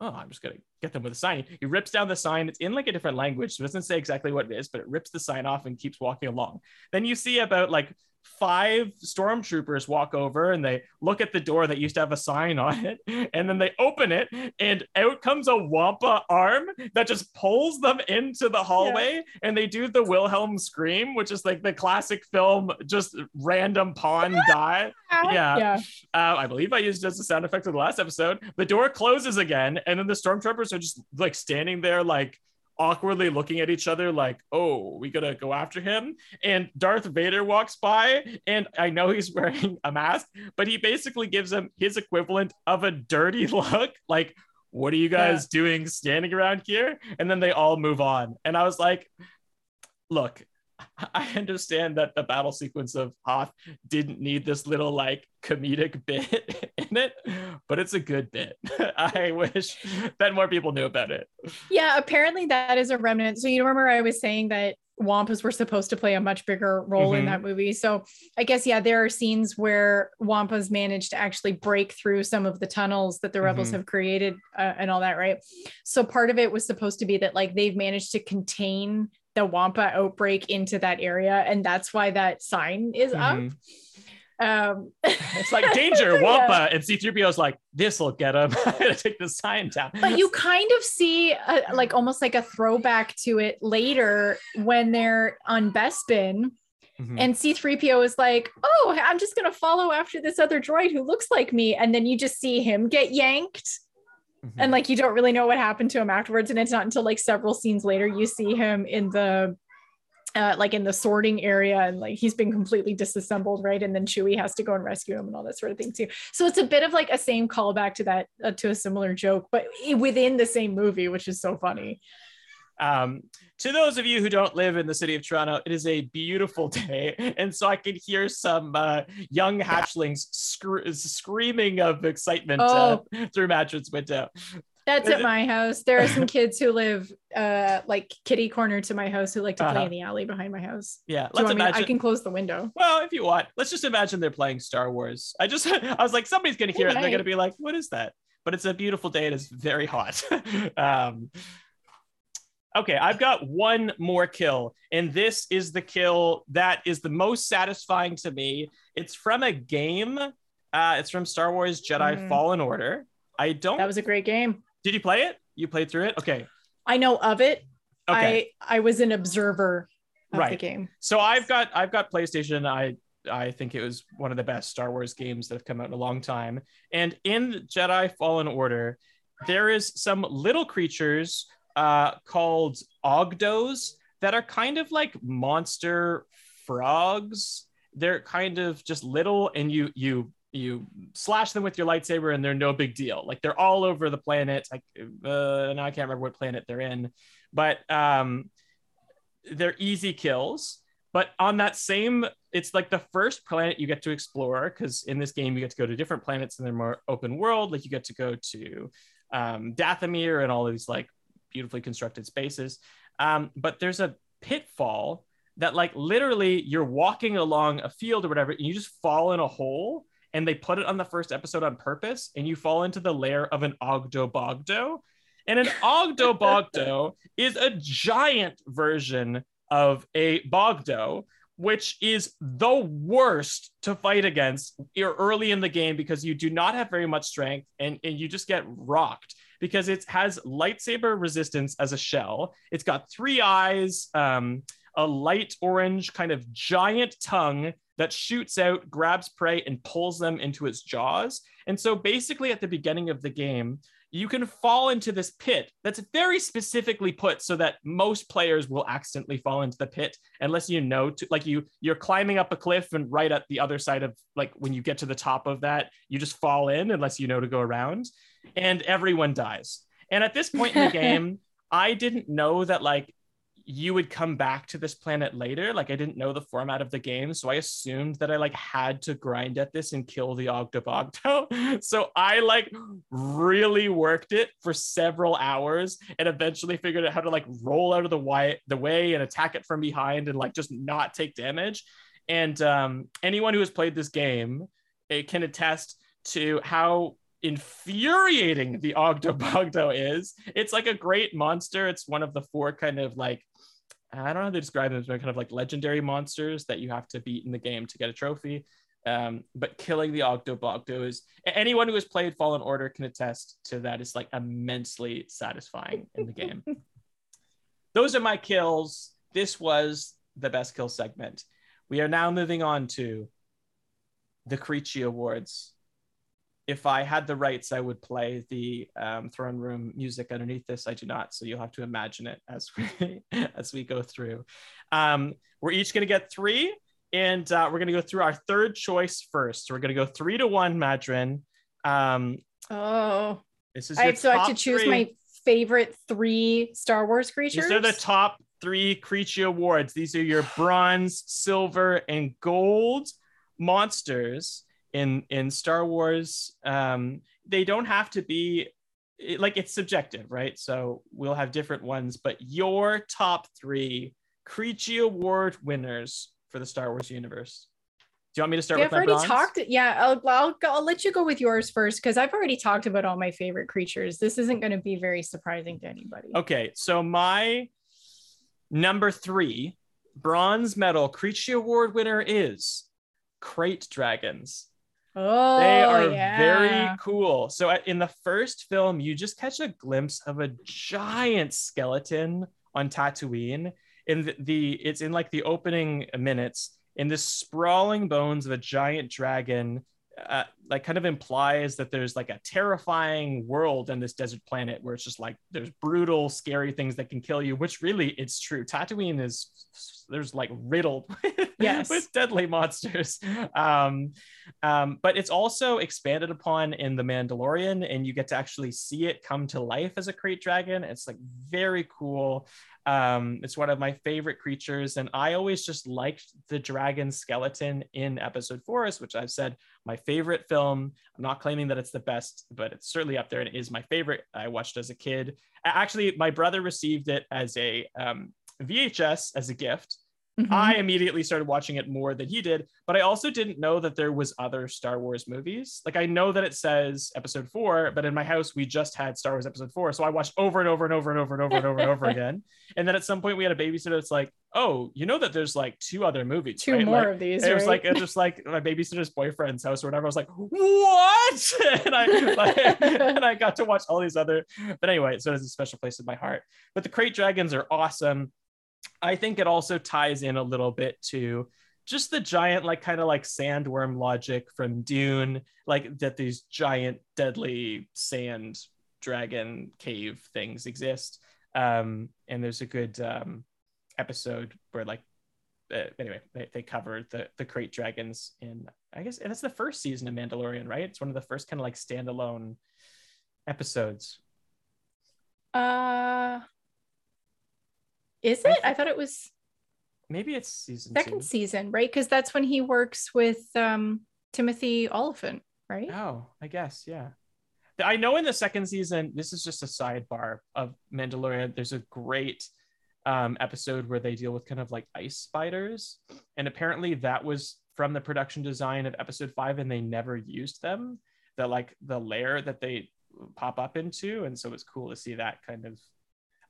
oh i'm just gonna get them with a sign. He rips down the sign. It's in like a different language so it doesn't say exactly what it is but it rips the sign off and keeps walking along. Then you see about like five stormtroopers walk over and they look at the door that used to have a sign on it and then they open it and out comes a wampa arm that just pulls them into the hallway yeah. and they do the wilhelm scream which is like the classic film just random pawn die yeah, yeah. Uh, i believe i used it as a sound effect of the last episode the door closes again and then the stormtroopers are just like standing there like awkwardly looking at each other like, oh, we gotta go after him. And Darth Vader walks by, and I know he's wearing a mask, but he basically gives him his equivalent of a dirty look, like, what are you guys yeah. doing standing around here? And then they all move on. And I was like, look, I understand that the battle sequence of Hoth didn't need this little like comedic bit in it, but it's a good bit. I wish that more people knew about it. Yeah, apparently that is a remnant. So you remember I was saying that Wampas were supposed to play a much bigger role mm-hmm. in that movie. So I guess yeah, there are scenes where Wampas managed to actually break through some of the tunnels that the rebels mm-hmm. have created uh, and all that, right? So part of it was supposed to be that like they've managed to contain the Wampa outbreak into that area, and that's why that sign is mm-hmm. up. Um, it's like danger, Wampa, yeah. and C3PO is like, this will get him. I'm gonna take the sign down. But you kind of see a, like almost like a throwback to it later when they're on Bespin. Mm-hmm. And C3PO is like, oh, I'm just going to follow after this other droid who looks like me. And then you just see him get yanked mm-hmm. and like you don't really know what happened to him afterwards and it's not until like several scenes later you see him in the uh, like in the sorting area and like he's been completely disassembled right? And then chewie has to go and rescue him and all that sort of thing too. So it's a bit of like a same callback to that uh, to a similar joke but within the same movie which is so funny um, to those of you who don't live in the city of Toronto, it is a beautiful day. And so I could hear some uh, young hatchlings sc- screaming of excitement uh, oh. uh, through Madrin's window. That's at my house. There are some kids who live uh, like kitty corner to my house who like to play uh-huh. in the alley behind my house. Yeah, let's imagine. I can close the window. Well, if you want, let's just imagine they're playing Star Wars. I just, I was like, somebody's gonna hear it. And they're gonna be like, "What is that?" But it's a beautiful day. It is very hot. um, Okay, I've got one more kill, and this is the kill that is the most satisfying to me. It's from a game. Uh, it's from Star Wars Jedi Mhm. Fallen Order. I don't. That was a great game. Did you play it? You played through it? Okay. I know of it. Okay. I I was an observer of the Right. game. So I've got I've got PlayStation. I I think it was one of the best Star Wars games that have come out in a long time. And in Jedi Fallen Order, there is some little creatures uh, called Oggdos that are kind of like monster frogs. They're kind of just little, and you you you slash them with your lightsaber, and they're no big deal. Like they're all over the planet. Like uh, now I can't remember what planet they're in, but um, they're easy kills. But on that same, it's like the first planet you get to explore because in this game you get to go to different planets and they're more open world. Like you get to go to um, Dathomir and all these like beautifully constructed spaces. Um, but there's a pitfall that like literally you're walking along a field or whatever, and you just fall in a hole. And they put it on the first episode on purpose, and you fall into the lair of an Oggdo Bogdo. And an Oggdo Bogdo is a giant version of a Bogdo, which is the worst to fight against early in the game because you do not have very much strength and, and you just get rocked because it has lightsaber resistance as a shell. It's got three eyes, um, a light orange kind of giant tongue that shoots out, grabs prey, and pulls them into its jaws. And so basically, at the beginning of the game, you can fall into this pit that's very specifically put so that most players will accidentally fall into the pit unless you know to like you you're climbing up a cliff and right at the other side of like when you get to the top of that you just fall in unless you know to go around and everyone dies. And at this point in the game i didn't know that like you would come back to this planet later. Like i didn't know the format of the game so i assumed that i like had to grind at this and kill the Oggdo Bogdo so i like really worked it for several hours and eventually figured out how to like roll out of the way the way and attack it from behind and like just not take damage. And um, anyone who has played this game it can attest to how infuriating the Oggdo Bogdo is. It's like a great monster. It's one of the four kind of like I don't know how to describe them as kind of like legendary monsters that you have to beat in the game to get a trophy. Um, but killing the Oggdo Bogdo is anyone who has played Fallen Order can attest to that. It's like immensely satisfying in the game. Those are my kills. This was the best kill segment. We are now moving on to the Creechy Awards. If I had the rights, I would play the um, throne room music underneath this. I do not, so you'll have to imagine it as we as we go through. Um, we're each going to get three, and uh, we're going to go through our third choice first. So we're going to go three to one, Madrin. Um, Oh, this is I have, so I have to choose three. my favorite three Star Wars creatures. These are the top three creature awards. These are your bronze, silver, and gold monsters in in Star Wars. Um, they don't have to be it- like it's subjective, right? So we'll have different ones, but your top three Creechy Award winners for the Star Wars universe. Do you want me to start Yeah, with I've already bronze? talked. Yeah, I'll, I'll, go- I'll let you go with yours first because I've already talked about all my favorite creatures. This isn't going to be very surprising to anybody. Okay, so my number three bronze medal Creechy Award winner is Krayt Dragons. Oh, They are yeah. very cool. So in the first film, you just catch a glimpse of a giant skeleton on Tatooine. In the, the it's in like the opening minutes, in the sprawling bones of a giant dragon. Uh, like kind of implies that there's like a terrifying world in this desert planet where it's just like there's brutal, scary things that can kill you. Which really, it's true. Tatooine is there's like riddled with, Yes. with deadly monsters. Um, um, but it's also expanded upon in The Mandalorian, and you get to actually see it come to life as a krayt dragon. It's like very cool. Um, it's one of my favorite creatures, and I always just liked the dragon skeleton in Episode Forest, which I've said my favorite film. I'm not claiming that it's the best, but it's certainly up there, and it is my favorite. I watched as a kid. Actually, my brother received it as a um, VHS as a gift Mhm. I immediately started watching it more than he did, but I also didn't know that there was other Star Wars movies. Like I know that it says episode 4, but in my house we just had Star Wars episode 4, so I watched over and over and over and over and over and over and over again. And then at some point we had a babysitter that's like, "Oh, you know that there's like two other movies, two right? more Like, of these. it was like it was just like my babysitter's boyfriend's house or whatever. I was like, what? and I like, and I got to watch all these other. But anyway, so it has a special place in my heart. But the krayt dragons are awesome. I think it also ties in a little bit to just the giant, like kind of like sandworm logic from Dune, like that these giant deadly sand dragon cave things exist. Um, and there's a good um, episode where like uh, anyway, they, they covered the the krayt dragons in I guess it's the first season of Mandalorian, right? It's one of the first kind of like standalone episodes. uh, is it? I thought it was Maybe it's season second two. season, right? Because that's when he works with um Timothy Olyphant, right? Oh, I guess yeah. I know in the second season, this is just a sidebar of Mandalorian. There's a great um, episode where they deal with kind of like ice spiders, and apparently that was from the production design of episode five, and they never used them. The like the layer that they pop up into, and so it's cool to see that kind of.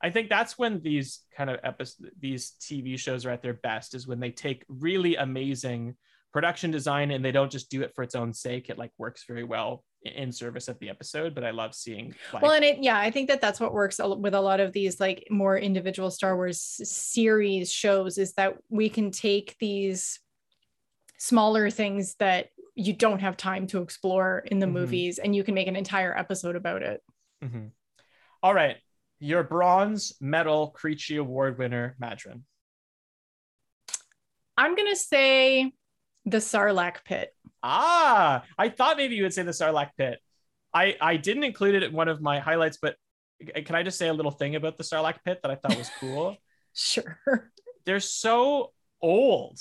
I think that's when these kind of episodes, these TV shows are at their best, is when they take really amazing production design and they don't just do it for its own sake. It like works very well in service of the episode. But I love seeing like, well and it yeah i think that that's what works with a lot of these like more individual star wars series shows is that we can take these smaller things that you don't have time to explore in the Mhm. movies and you can make an entire episode about it Mhm. All right. Your bronze medal Creechy Award winner, Madrin. i'm going to say the sarlacc pit Ah, I thought maybe you would say the Sarlacc pit. I I didn't include it in one of my highlights, but can I just say a little thing about the Sarlacc pit that I thought was cool? sure they're so old.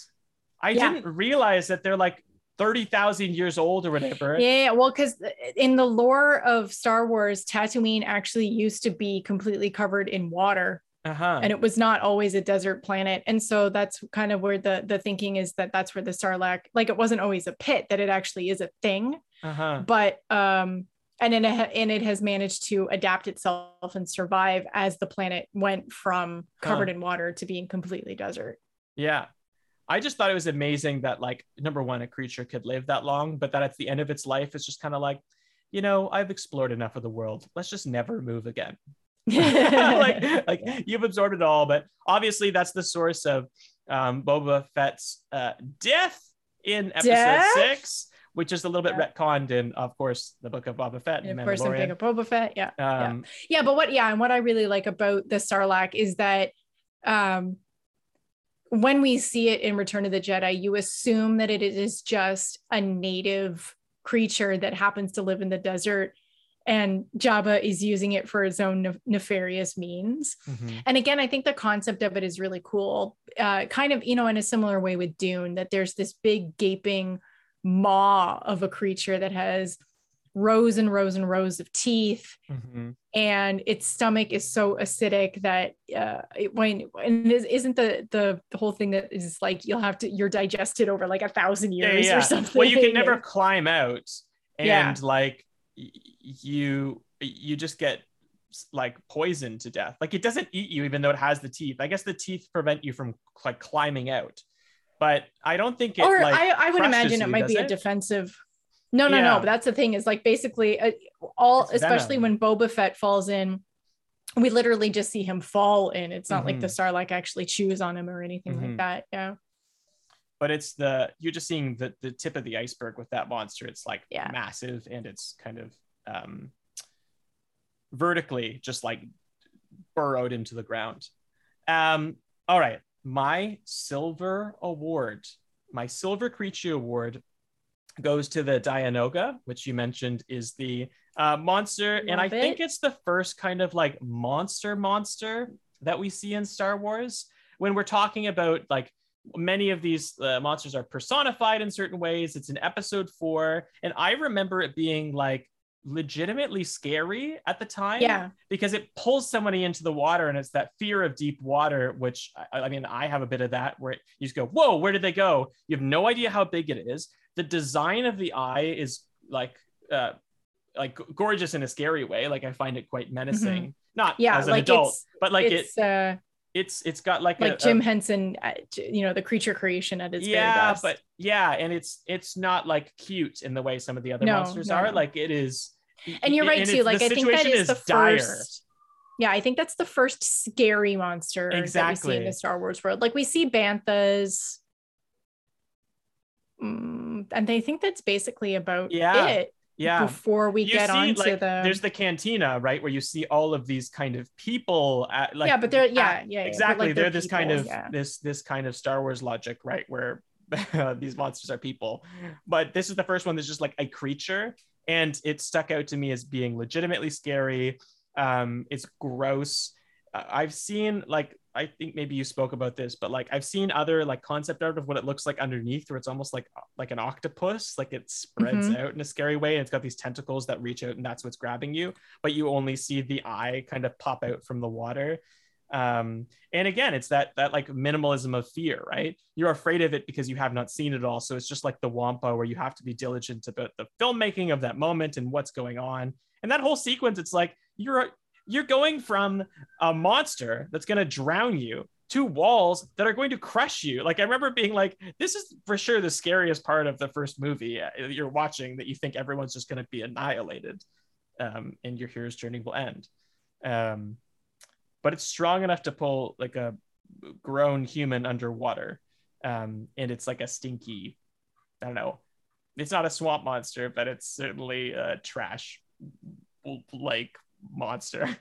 I Yeah. didn't realize that they're like 30,000 years old or whatever. yeah well because in the lore of star wars tatooine actually used to be completely covered in water Uh-huh. and it was not always a desert planet and so that's kind of where the the thinking is that that's where the sarlacc like it wasn't always a pit that it actually is a thing uh-huh. but um and then it, and it has managed to adapt itself and survive as the planet went from covered Huh. in water to being completely desert Yeah. I just thought it was amazing that like number one, a creature could live that long, but that at the end of its life, it's just kind of like, you know, I've explored enough of the world. Let's just never move again. like, like you've absorbed it all, but obviously that's the source of um, Boba Fett's uh, death in episode Death? six, which is a little bit Yeah. retconned in, of course, the book of Boba Fett. and and of course i'm Mandalorian. of Boba Fett yeah Um, yeah but what yeah and what i really like about the sarlacc is that um when we see it in return of the jedi you assume that it is just a native creature that happens to live in the desert and jabba is using it for his own nef- nefarious means mhm. and again i think the concept of it is really cool uh, kind of you know in a similar way with dune that there's this big gaping maw of a creature that has rows and rows and rows of teeth Mhm. and its stomach is so acidic that uh, it, when and is, isn't the, the the whole thing that is like you'll have to you're digested over like a thousand years yeah. or something. Well, you can never climb out, and Yeah. like you you just get like poisoned to death. Like it doesn't eat you, even though it has the teeth. I guess the teeth prevent you from like climbing out, but I don't think it. or like, I, I would imagine it might be does a it? defensive. No, no, Yeah. no. But that's the thing is like basically uh, all, It's especially venom. when Boba Fett falls in, we literally just see him fall in. It's not like the Mhm. Sarlacc actually chews on him or anything Mhm. like that. Yeah. but it's the you're just seeing the the tip of the iceberg with that monster. It's like Yeah. massive and it's kind of um vertically just like burrowed into the ground. Um all right, my silver award, my silver creature award goes to the Dianoga, which you mentioned is the uh, monster and I think it's the first kind of like monster monster that we see in Star Wars when we're talking about like many of these uh, monsters are personified in certain ways. It's in episode four. And I remember it being like legitimately scary at the time. Yeah. Because it pulls somebody into the water and it's that fear of deep water, which I, I mean, I have a bit of that where you just go, whoa, where did they go? You have no idea how big it is. The design of the eye is like, uh, like gorgeous in a scary way. Like I find it quite menacing. Mm-hmm. Not Yeah, as an like adult, but like it, it's uh it's it's got like like a, a- Jim Henson, uh, you know, the creature creation at its yeah but yeah and it's it's not like cute in the way some of the other No, monsters no, are no. like it is and you're right and too. Like I think that is, is the dire. first. Yeah, I think that's the first scary monster that we see Exactly. in the Star Wars world. Like we see banthas, mm, and I think that's basically about Yeah, it. yeah Before we you get see, onto like, the there's the cantina right where you see all of these kind of people at like yeah, but they're at- yeah, yeah, yeah, exactly like, they're, this kind of yeah. this this kind of star wars logic right where these monsters are people but this is the first one that's just like a creature and it stuck out to me as being legitimately scary. Um it's gross. I've seen like i think maybe you spoke about this but like i've seen other like concept art of what it looks like underneath where it's almost like like an octopus like it spreads Mhm. out in a scary way and it's got these tentacles that reach out and that's what's grabbing you but you only see the eye kind of pop out from the water um and again it's that that like minimalism of fear right? You're afraid of it because you have not seen it all. So it's just like the wampa where you have to be diligent about the filmmaking of that moment and what's going on. And that whole sequence it's like you're you're going from a monster that's going to drown you to walls that are going to crush you. Like i remember being like this is for sure the scariest part of the first movie uh, you're watching that you think everyone's just going to be annihilated um, and your hero's journey will end. Um, but it's strong enough to pull like a grown human underwater. Um, and it's like a stinky, I don't know. It's not a swamp monster, but it's certainly a trash like monster.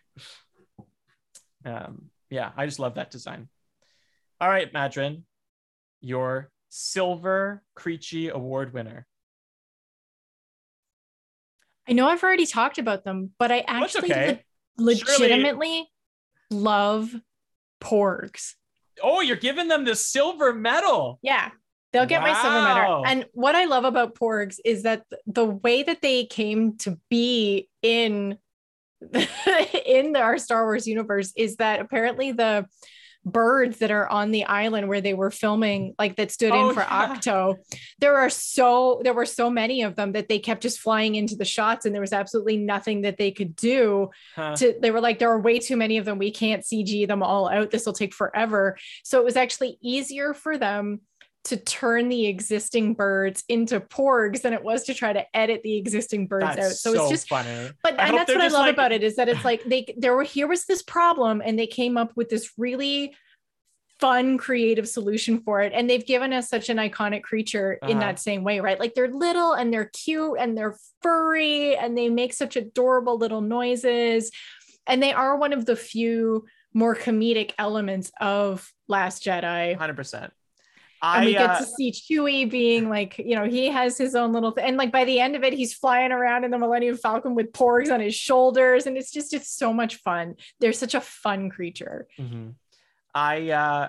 um, yeah, I just love that design. All right, Madrin, your Silver Creechy Award winner. I know I've already talked about them, but I actually okay. le- legitimately love porgs. Oh, you're giving them the silver medal. Yeah. They'll get my silver medal. And what I love about porgs is that the way that they came to be in in the, our Star Wars universe is that apparently the birds that are on the island where they were filming like that stood Oh, in for yeah. Ahch-To there are so there were so many of them that they kept just flying into the shots and there was absolutely nothing that they could do Huh. to they were like there are way too many of them we can't cg them all out this will take forever so it was actually easier for them to turn the existing birds into porgs than it was to try to edit the existing birds that's out. So, so, it's just funny. But and that's what I love like... about it is that it's like they there were here was this problem and they came up with this really fun creative solution for it and they've given us such an iconic creature uh-huh. in that same way right like they're little and they're cute and they're furry and they make such adorable little noises and they are one of the few more comedic elements of last jedi 100% I, and we get uh, to see Chewie being like, you know, he has his own little thing. And like by the end of it, he's flying around in the Millennium Falcon with porgs on his shoulders. And it's just, it's so much fun. They're such a fun creature. Mm-hmm. I, uh,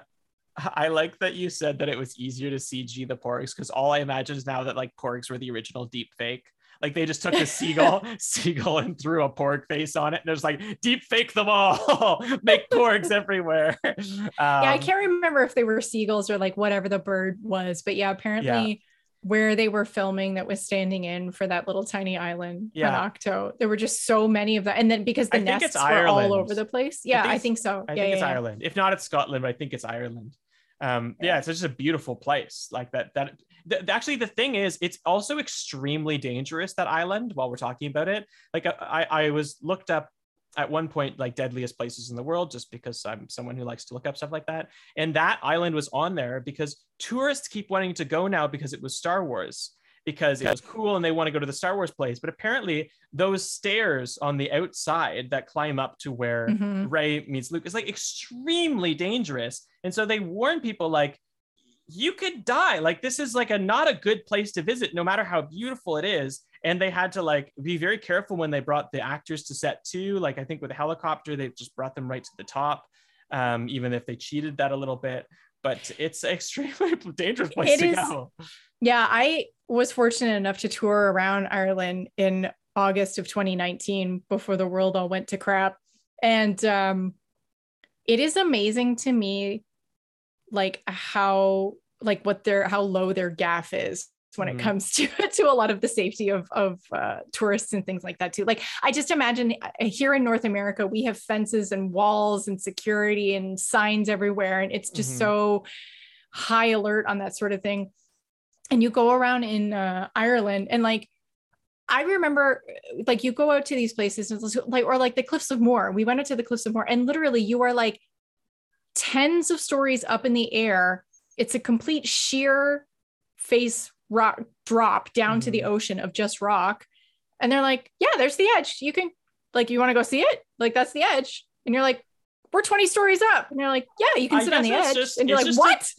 I like that you said that it was easier to CG the porgs because all I imagine is now that like porgs were the original deep fake. Like they just took a seagull, seagull, and threw a porg face on it, and there's like deep fake them all, make porgs everywhere. Um, yeah, I can't remember if they were seagulls or like whatever the bird was. But yeah, apparently where they were filming that was standing in for that little tiny island Yeah. on Ahch-To, there were just so many of them. And then because the I nests were all over the place. Yeah, think I think so. I yeah, think it's yeah, yeah. Ireland. If not, it's Scotland, but I think it's Ireland. Um, yeah, Yeah. it's just a beautiful place. Like that. That th- actually, the thing is, it's also extremely dangerous. That island. While we're talking about it, like I, I was looked up at one point like deadliest places in the world, just because I'm someone who likes to look up stuff like that. And that island was on there because tourists keep wanting to go now because it was Star Wars. Because it was cool and they want to go to the Star Wars place. But apparently, those stairs on the outside that climb up to where Mhm. Rey meets Luke is like extremely dangerous. And so they warn people like you could die. Like this is like a not a good place to visit no matter how beautiful it is. And they had to like be very careful when they brought the actors to set too. Like I think with a helicopter they just brought them right to the top. Um, even if they cheated that a little bit, but it's extremely dangerous place It to is- go. Yeah, I was fortunate enough to tour around Ireland in August of 2019 before the world all went to crap. And um, it is amazing to me, like how, like what their, how low their gaff is when mm-hmm. it comes to to a lot of the safety of of uh, tourists and things like that too. Like I just imagine uh, here in North America, we have fences and walls and security and signs everywhere, and it's just mm-hmm. so high alert on that sort of thing. And you go around in uh, Ireland and like I remember like you go out to these places and like or like the Cliffs of Moher. We went out to the Cliffs of Moher and literally you are like tens of stories up in the air. It's a complete sheer face rock drop down mm-hmm. to the mm-hmm. ocean of just rock. And they're like, yeah, there's the edge. You can like you want to go see it? Like that's the edge. And you're like, we're 20 stories up. And you're like, yeah, you can sit on the edge. Just, and you're like, what?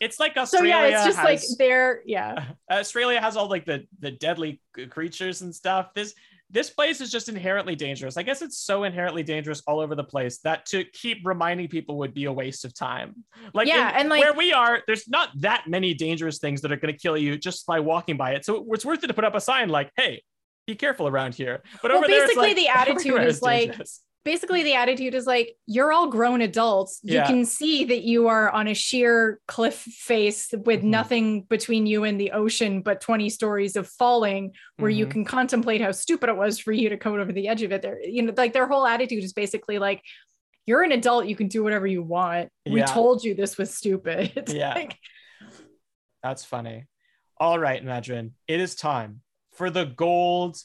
it's like Australia. So yeah, it's just has, like they're yeah. Australia has all like the the deadly creatures and stuff. This this place is just inherently dangerous. I guess it's so inherently dangerous all over the place that to keep reminding people would be a waste of time. Like yeah, in, and like where we are, there's not that many dangerous things that are going to kill you just by walking by it. So it's worth it to put up a sign like, "Hey, be careful around here." But well, basically, like, the attitude is like basically the attitude is like you're all grown adults. You can see that you are on a sheer cliff face with mm-hmm. nothing between you and the ocean but 20 stories of falling where mm-hmm. you can contemplate how stupid it was for you to come over the edge of it. There you know like their whole attitude is basically like you're an adult you can do whatever you want. We told you this was stupid. It's yeah. Like... that's funny. All right Madrin it is time for the gold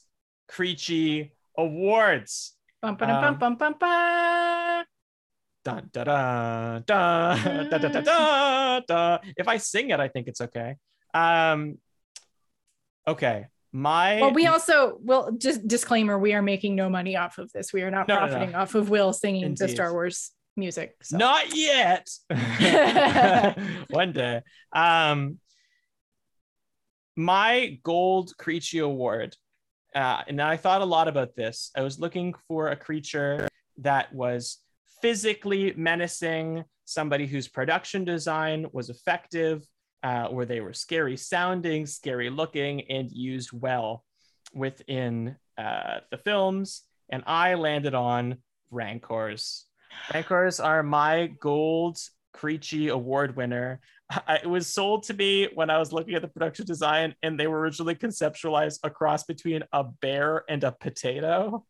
Creechy awards Bum, ba, um, bum, bum, bum, Dun, da, da, da, da, da, da, da, da. If I sing it, I think it's okay. Um, okay. My well, we also will just disclaimer: we are making no money off of this. We are not no, profiting no, no. off of Will singing Indeed. the Star Wars music. So. Not yet. One day. Um, my gold Creechy award uh, and I thought a lot about this. I was looking for a creature that was physically menacing, somebody whose production design was effective, uh, where they were scary sounding, scary looking, and used well within uh, the films. And I landed on Rancors. Rancors are my gold Creechy award winner. It was sold to me when I was looking at the production design, and they were originally conceptualized a cross between a bear and a potato.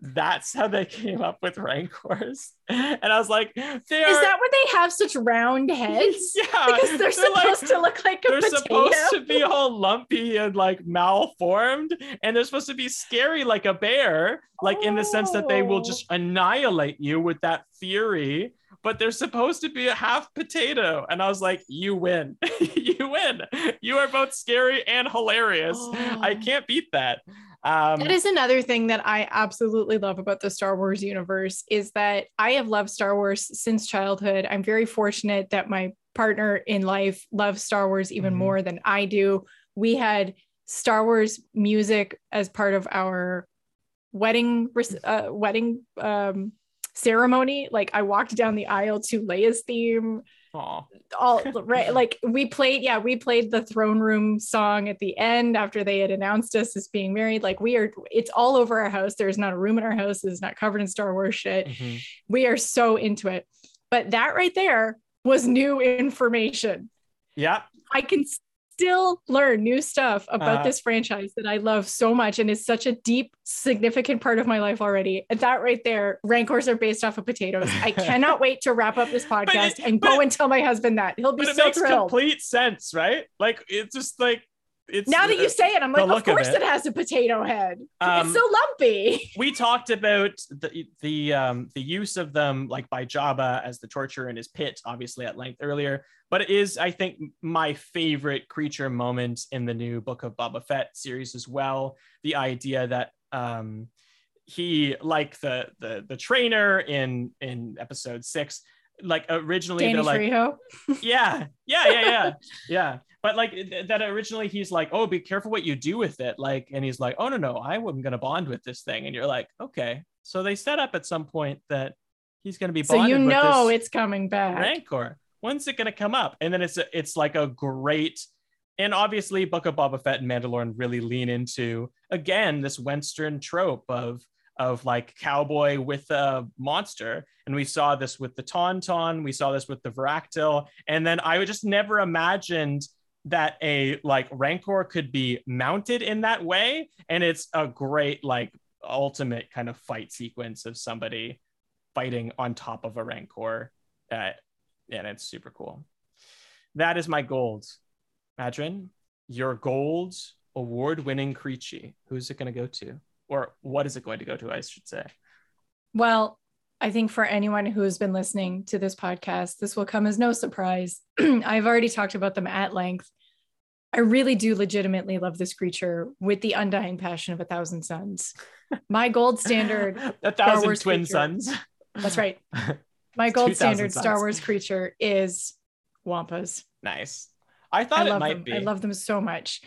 That's how they came up with Rancors. And I was like, they are... Is that why they have such round heads? yeah. Because they're, they're supposed like, to look like a they're potato. supposed to be all lumpy and like malformed. And they're supposed to be scary like a bear, like oh. in the sense that they will oh. just oh. annihilate you with that fury but they're supposed to be a half potato. And I was like, you win. you win. You are both scary and hilarious. Oh. I can't beat that. Um, that is another thing that I absolutely love about the Star Wars universe is that I have loved Star Wars since childhood. I'm very fortunate that my partner in life loves Star Wars even mm-hmm. more than I do. We had Star Wars music as part of our wedding uh, wedding um, ceremony. Like I walked down the aisle to Leia's theme. Aww. All right, like we played, yeah, we played the throne room song at the end after they had announced us as being married. Like we are, it's all over our house. There's not a room in our house that's not covered in Star Wars shit. Mm-hmm. We are so into it. But that right there was new information. Yeah. I can still learn new stuff about uh, this franchise that I love so much and is such a deep, significant part of my life already. And that right there, rancors are based off of potatoes. I cannot wait to wrap up this podcast it, and go and tell my husband that. He'll be but so it makes thrilled. complete sense, right? Like it's just like it's now that you say it, I'm like, of course of it. it. has a potato head. Um, it's so lumpy. We talked about the the um, the use of them like by Jabba as the torture in his pit, obviously at length earlier. But it is, I think, my favorite creature moment in the new Book of Boba Fett series as well. The idea that um, he, like the the the trainer in in Episode Six, like originally Danny they're like, yeah, yeah, yeah, yeah, yeah. But like that originally he's like oh be careful what you do with it like and he's like oh no no i wasn't going to bond with this thing and you're like okay. So they set up at some point that he's going to be so you know it's coming back. Rancor. When's it going to come up? And then it's a, it's like a great and obviously, Book of Boba Fett and Mandalorian really lean into again this Western trope of of like cowboy with a monster. And we saw this with the Tauntaun, we saw this with the Varactyl. And then I would just never imagined that a like Rancor could be mounted in that way. And it's a great like ultimate kind of fight sequence of somebody fighting on top of a Rancor. Uh, and it's super cool. That is my gold. Madrin, your gold award winning Creechy. Who's it going to go to? Or what is it going to go to, I should say? Well, I think for anyone who has been listening to this podcast, this will come as no surprise. I've already talked about them at length. I really do legitimately love this creature with the undying passion of a thousand suns. My gold standard, a thousand twin creature, suns. That's right. My gold standard suns. Star Wars creature is Wampas. Nice. I thought I it might them. be. I love them so much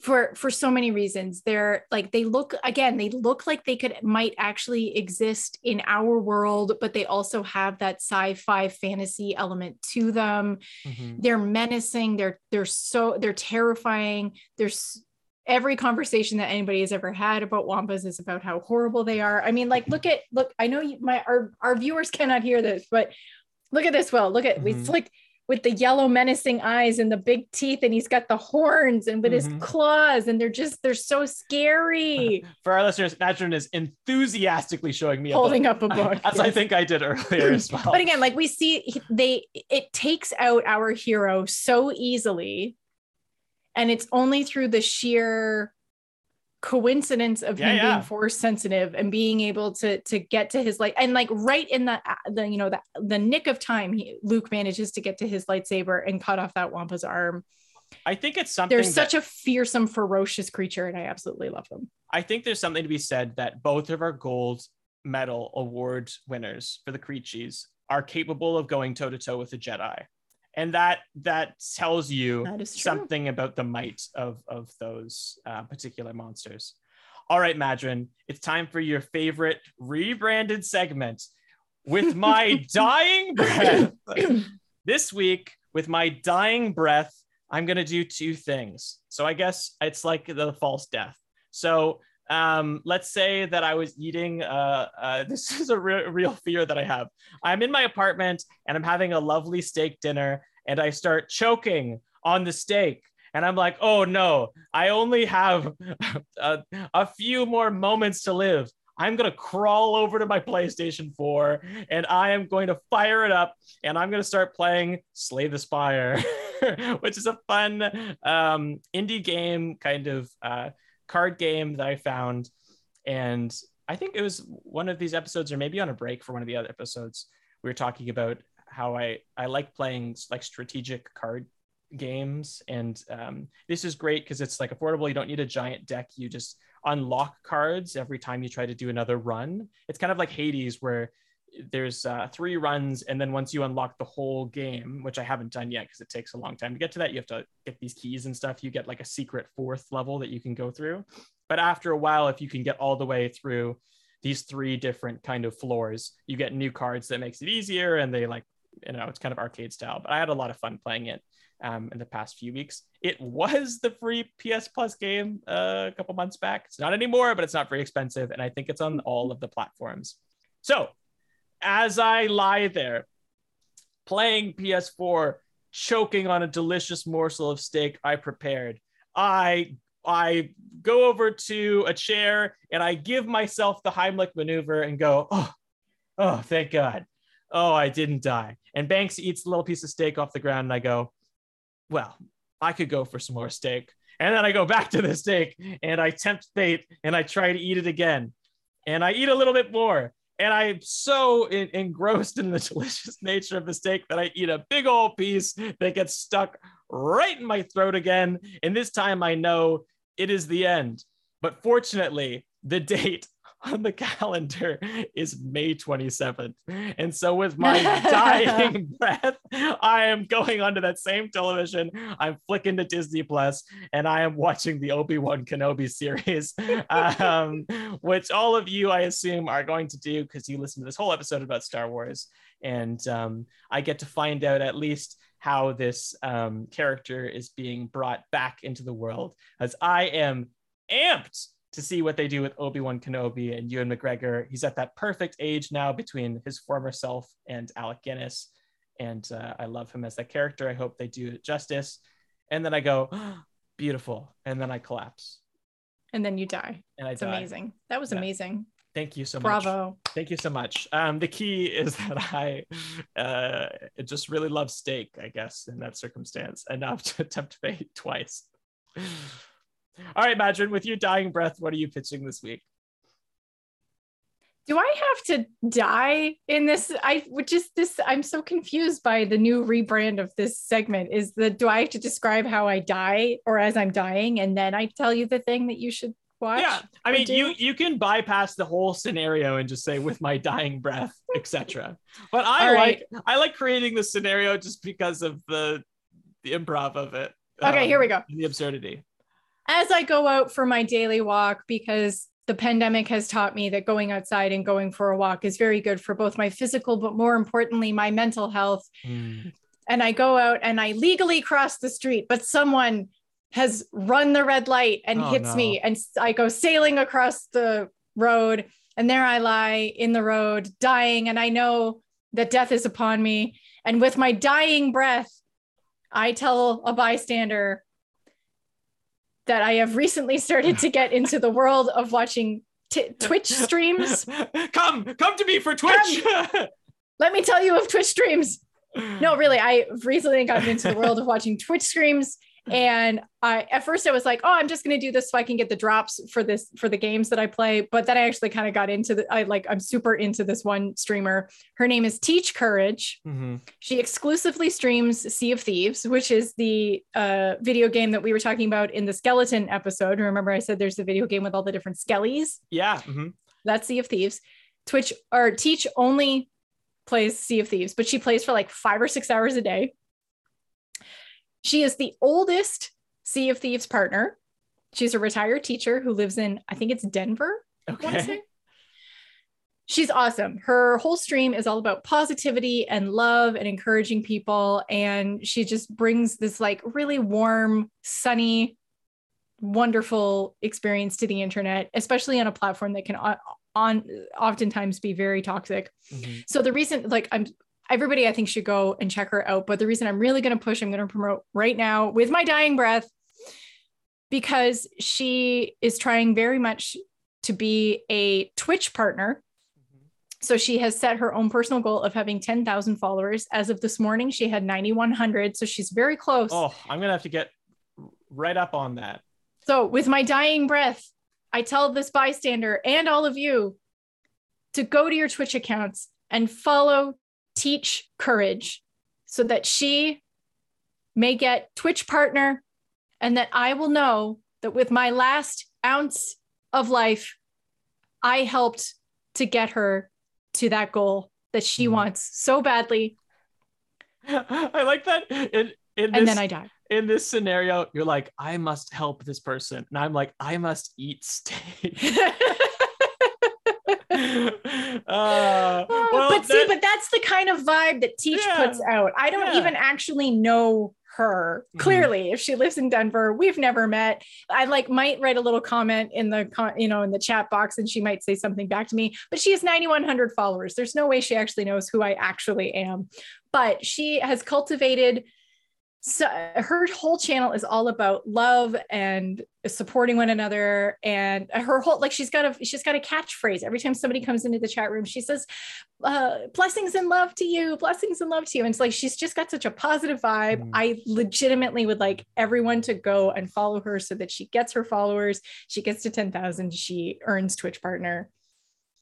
for for so many reasons. They're like they look again they look like they could might actually exist in our world but they also have that sci-fi fantasy element to them. Mm-hmm. they're menacing. They're they're so they're terrifying. There's every conversation that anybody has ever had about wampas is about how horrible they are. I mean like look at look i know you, my our, our viewers cannot hear this but look at this well. Look at mm-hmm. it's like with the yellow menacing eyes and the big teeth and he's got the horns and with mm-hmm. his claws and they're just they're so scary for our listeners Madrin is enthusiastically showing me holding a up a book as yes. i think i did earlier as well but again like we see they it takes out our hero so easily and it's only through the sheer coincidence of yeah, him yeah. being force sensitive and being able to to get to his light and like right in the the you know the the nick of time he, Luke manages to get to his lightsaber and cut off that Wampa's arm. I think it's something There's such a fearsome ferocious creature and I absolutely love them. I think there's something to be said that both of our gold medal award winners for the Creachies are capable of going toe to toe with the Jedi and that that tells you that something about the might of of those uh, particular monsters. All right madrin it's time for your favorite rebranded segment with my dying breath. This week with my dying breath i'm going to do two things. So i guess it's like the false death. So um, let's say that I was eating. Uh, uh, this is a re- real fear that I have. I'm in my apartment and I'm having a lovely steak dinner, and I start choking on the steak. And I'm like, oh no, I only have a, a few more moments to live. I'm going to crawl over to my PlayStation 4 and I am going to fire it up and I'm going to start playing Slay the Spire, which is a fun um, indie game kind of uh, card game that I found. And I think it was one of these episodes, or maybe on a break for one of the other episodes, we were talking about how I, I like playing like strategic card games. And um, this is great because it's like affordable. You don't need a giant deck. You just unlock cards every time you try to do another run. It's kind of like Hades, where there's uh, three runs and then once you unlock the whole game which i haven't done yet because it takes a long time to get to that you have to get these keys and stuff you get like a secret fourth level that you can go through. But after a while if you can get all the way through these three different kind of floors you get new cards that makes it easier and they like you know it's kind of arcade style. But i had a lot of fun playing it um, in the past few weeks. It was the free ps plus game uh, a couple months back. It's not anymore but it's not very expensive and i think it's on all of the platforms. So as I lie there playing PS4, choking on a delicious morsel of steak I prepared, I I go over to a chair and I give myself the Heimlich maneuver and go, oh, oh, thank God. Oh, I didn't die. And Banks eats a little piece of steak off the ground and I go, well, I could go for some more steak. And then I go back to the steak and I tempt fate and I try to eat it again. And I eat a little bit more and I'm so in, engrossed in the delicious nature of the steak that I eat a big old piece that gets stuck right in my throat again. And this time I know it is the end. But fortunately, the date on the calendar is May 27th. And so, with my dying breath, I am going onto that same television. I'm flicking to Disney Plus and I am watching the Obi Wan Kenobi series, um, which all of you, I assume, are going to do because you listened to this whole episode about Star Wars. And um, I get to find out at least how this um, character is being brought back into the world, as I am amped to see what they do with Obi-Wan Kenobi and Ewan McGregor. He's at that perfect age now between his former self and Alec Guinness. And uh, I love him as that character. I hope they do it justice. And then I go, oh, beautiful. And then I collapse. And then you die. And I It's die. amazing. That was Yeah. amazing. Thank you so much. Bravo. Thank you so much. Um, the key is that I uh, just really love steak, I guess, in that circumstance, enough to tempt fate twice. All right, Madrin, with your dying breath, what are you pitching this week? Do I have to die in this? I would just this. I'm so confused by the new rebrand of this segment. Is the do I have to describe how I die or as I'm dying, and then I tell you the thing that you should watch? Yeah, I mean, you you can bypass the whole scenario and just say with my dying breath, etc. But I All like right. I like creating the scenario just because of the the improv of it. Okay, um, here we go. The absurdity. As I go out for my daily walk, because the pandemic has taught me that going outside and going for a walk is very good for both my physical, but more importantly, my mental health. Mm. and I go out and I legally cross the street, but someone has run the red light and Oh, hits no. me, and I go sailing across the road, and there I lie in the road, dying, and I know that death is upon me. And with my dying breath, I tell a bystander that I have recently started to get into the world of watching t- Twitch streams. come, come to me for Twitch. Let me tell you of Twitch streams. no really i've recently gotten into the world of watching twitch streams and i at first i was like oh i'm just going to do this so i can get the drops for this for the games that i play but then i actually kind of got into the i like i'm super into this one streamer her name is teach courage Mhm. she exclusively streams sea of thieves which is the uh, video game that we were talking about in the skeleton episode remember i said there's the video game with all the different skellies Yeah. mhm. that's Sea of Thieves. Twitch or Teach only plays Sea of Thieves, but she plays for like five or six hours a day. She is the oldest Sea of Thieves partner. She's a retired teacher who lives in, I think it's Denver. Okay. She's awesome. Her whole stream is all about positivity and love and encouraging people. And she just brings this like really warm, sunny, wonderful experience to the internet, especially on a platform that can on oftentimes be very toxic. Mhm. So the reason, like, I'm everybody, I think should go and check her out. But the reason I'm really going to push, I'm going to promote right now with my dying breath, because she is trying very much to be a Twitch partner. Mm-hmm. So she has set her own personal goal of having 10,000 followers. As of this morning, she had 9,100. So she's very close. Oh, I'm gonna have to get right up on that. So, with my dying breath, I tell this bystander and all of you to go to your Twitch accounts and follow Teach Courage so that she may get Twitch partner and that I will know that with my last ounce of life, I helped to get her to that goal that she Mhm. wants so badly. I like that. In, in And this, then I die. in this scenario, you're like, I must help this person, and I'm like, I must eat steak. uh, but see, that- but that's the kind of vibe that Teach Yeah. puts out. I don't Yeah. even actually know her. Mhm. Clearly, if she lives in Denver, we've never met. I like might write a little comment in the con- you know in the chat box, and she might say something back to me. But she has 9,100 followers. There's no way she actually knows who I actually am. But she has cultivated. So her whole channel is all about love and supporting one another and her whole like she's got a she's got a catchphrase every time somebody comes into the chat room she says uh blessings and love to you blessings and love to you and it's like she's just got such a positive vibe Mm. i legitimately would like everyone to go and follow her so that she gets her followers she gets to 10,000 she earns twitch partner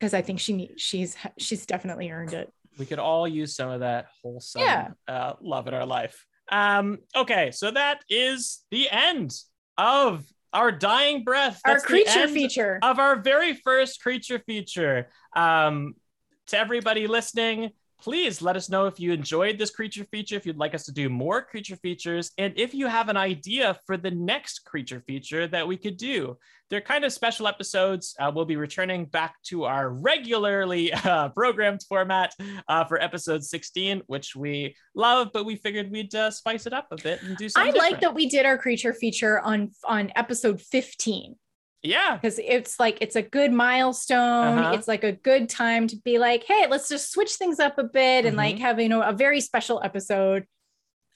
because i think she need, she's she's definitely earned it we could all use some of that wholesome Yeah. uh, love in our life. Um, okay, so that is the end of our dying breath. our That's the creature feature of our very first creature feature. Um, to everybody listening, please let us know if you enjoyed this creature feature, if you'd like us to do more creature features, and if you have an idea for the next creature feature that we could do. They're kind of special episodes. Uh, we'll be returning back to our regularly uh, programmed format uh, for episode 16, which we love, but we figured we'd uh, spice it up a bit and do something. I like different. that we did our creature feature on on episode 15 Yeah. because it's like it's a good milestone. Uh-huh. It's like a good time to be like, hey, let's just switch things up a bit and like Mhm. have you know a very special episode.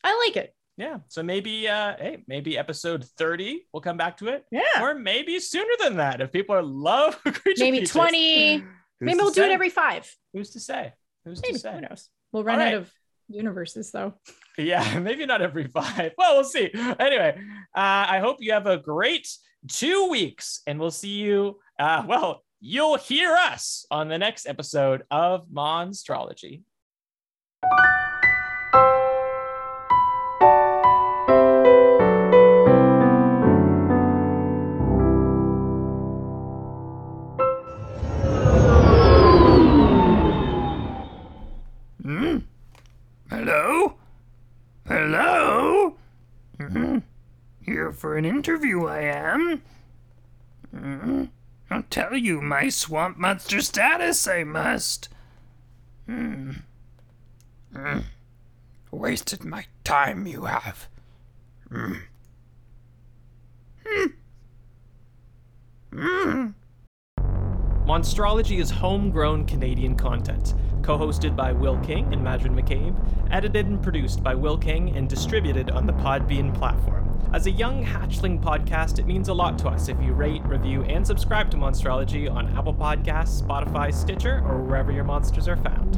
I like it. Yeah. So maybe, uh, hey, maybe episode 30, we'll come back to it. Yeah. Or maybe sooner than that if people are love creature Maybe features. 20. Maybe we'll do it every five. Who's to say? Who's Maybe to say? who knows? We'll run All out of universes though. Yeah, maybe not every five. Well, we'll see. Anyway, uh, I hope you have a great two weeks, and we'll see you. Uh, well, you'll hear us on the next episode of Monstrology. For an interview, I am. Hmm? I'll tell you my swamp monster status, I must. Hmm. Wasted my time, you have. Hmm. Hmm. Monstrology is homegrown Canadian content, co hosted by Will King and Madrin McCabe, edited and produced by Will King, and distributed on the Podbean platform. As a young hatchling podcast, it means a lot to us if you rate, review, and subscribe to Monstrology on Apple Podcasts, Spotify, Stitcher, or wherever your monsters are found.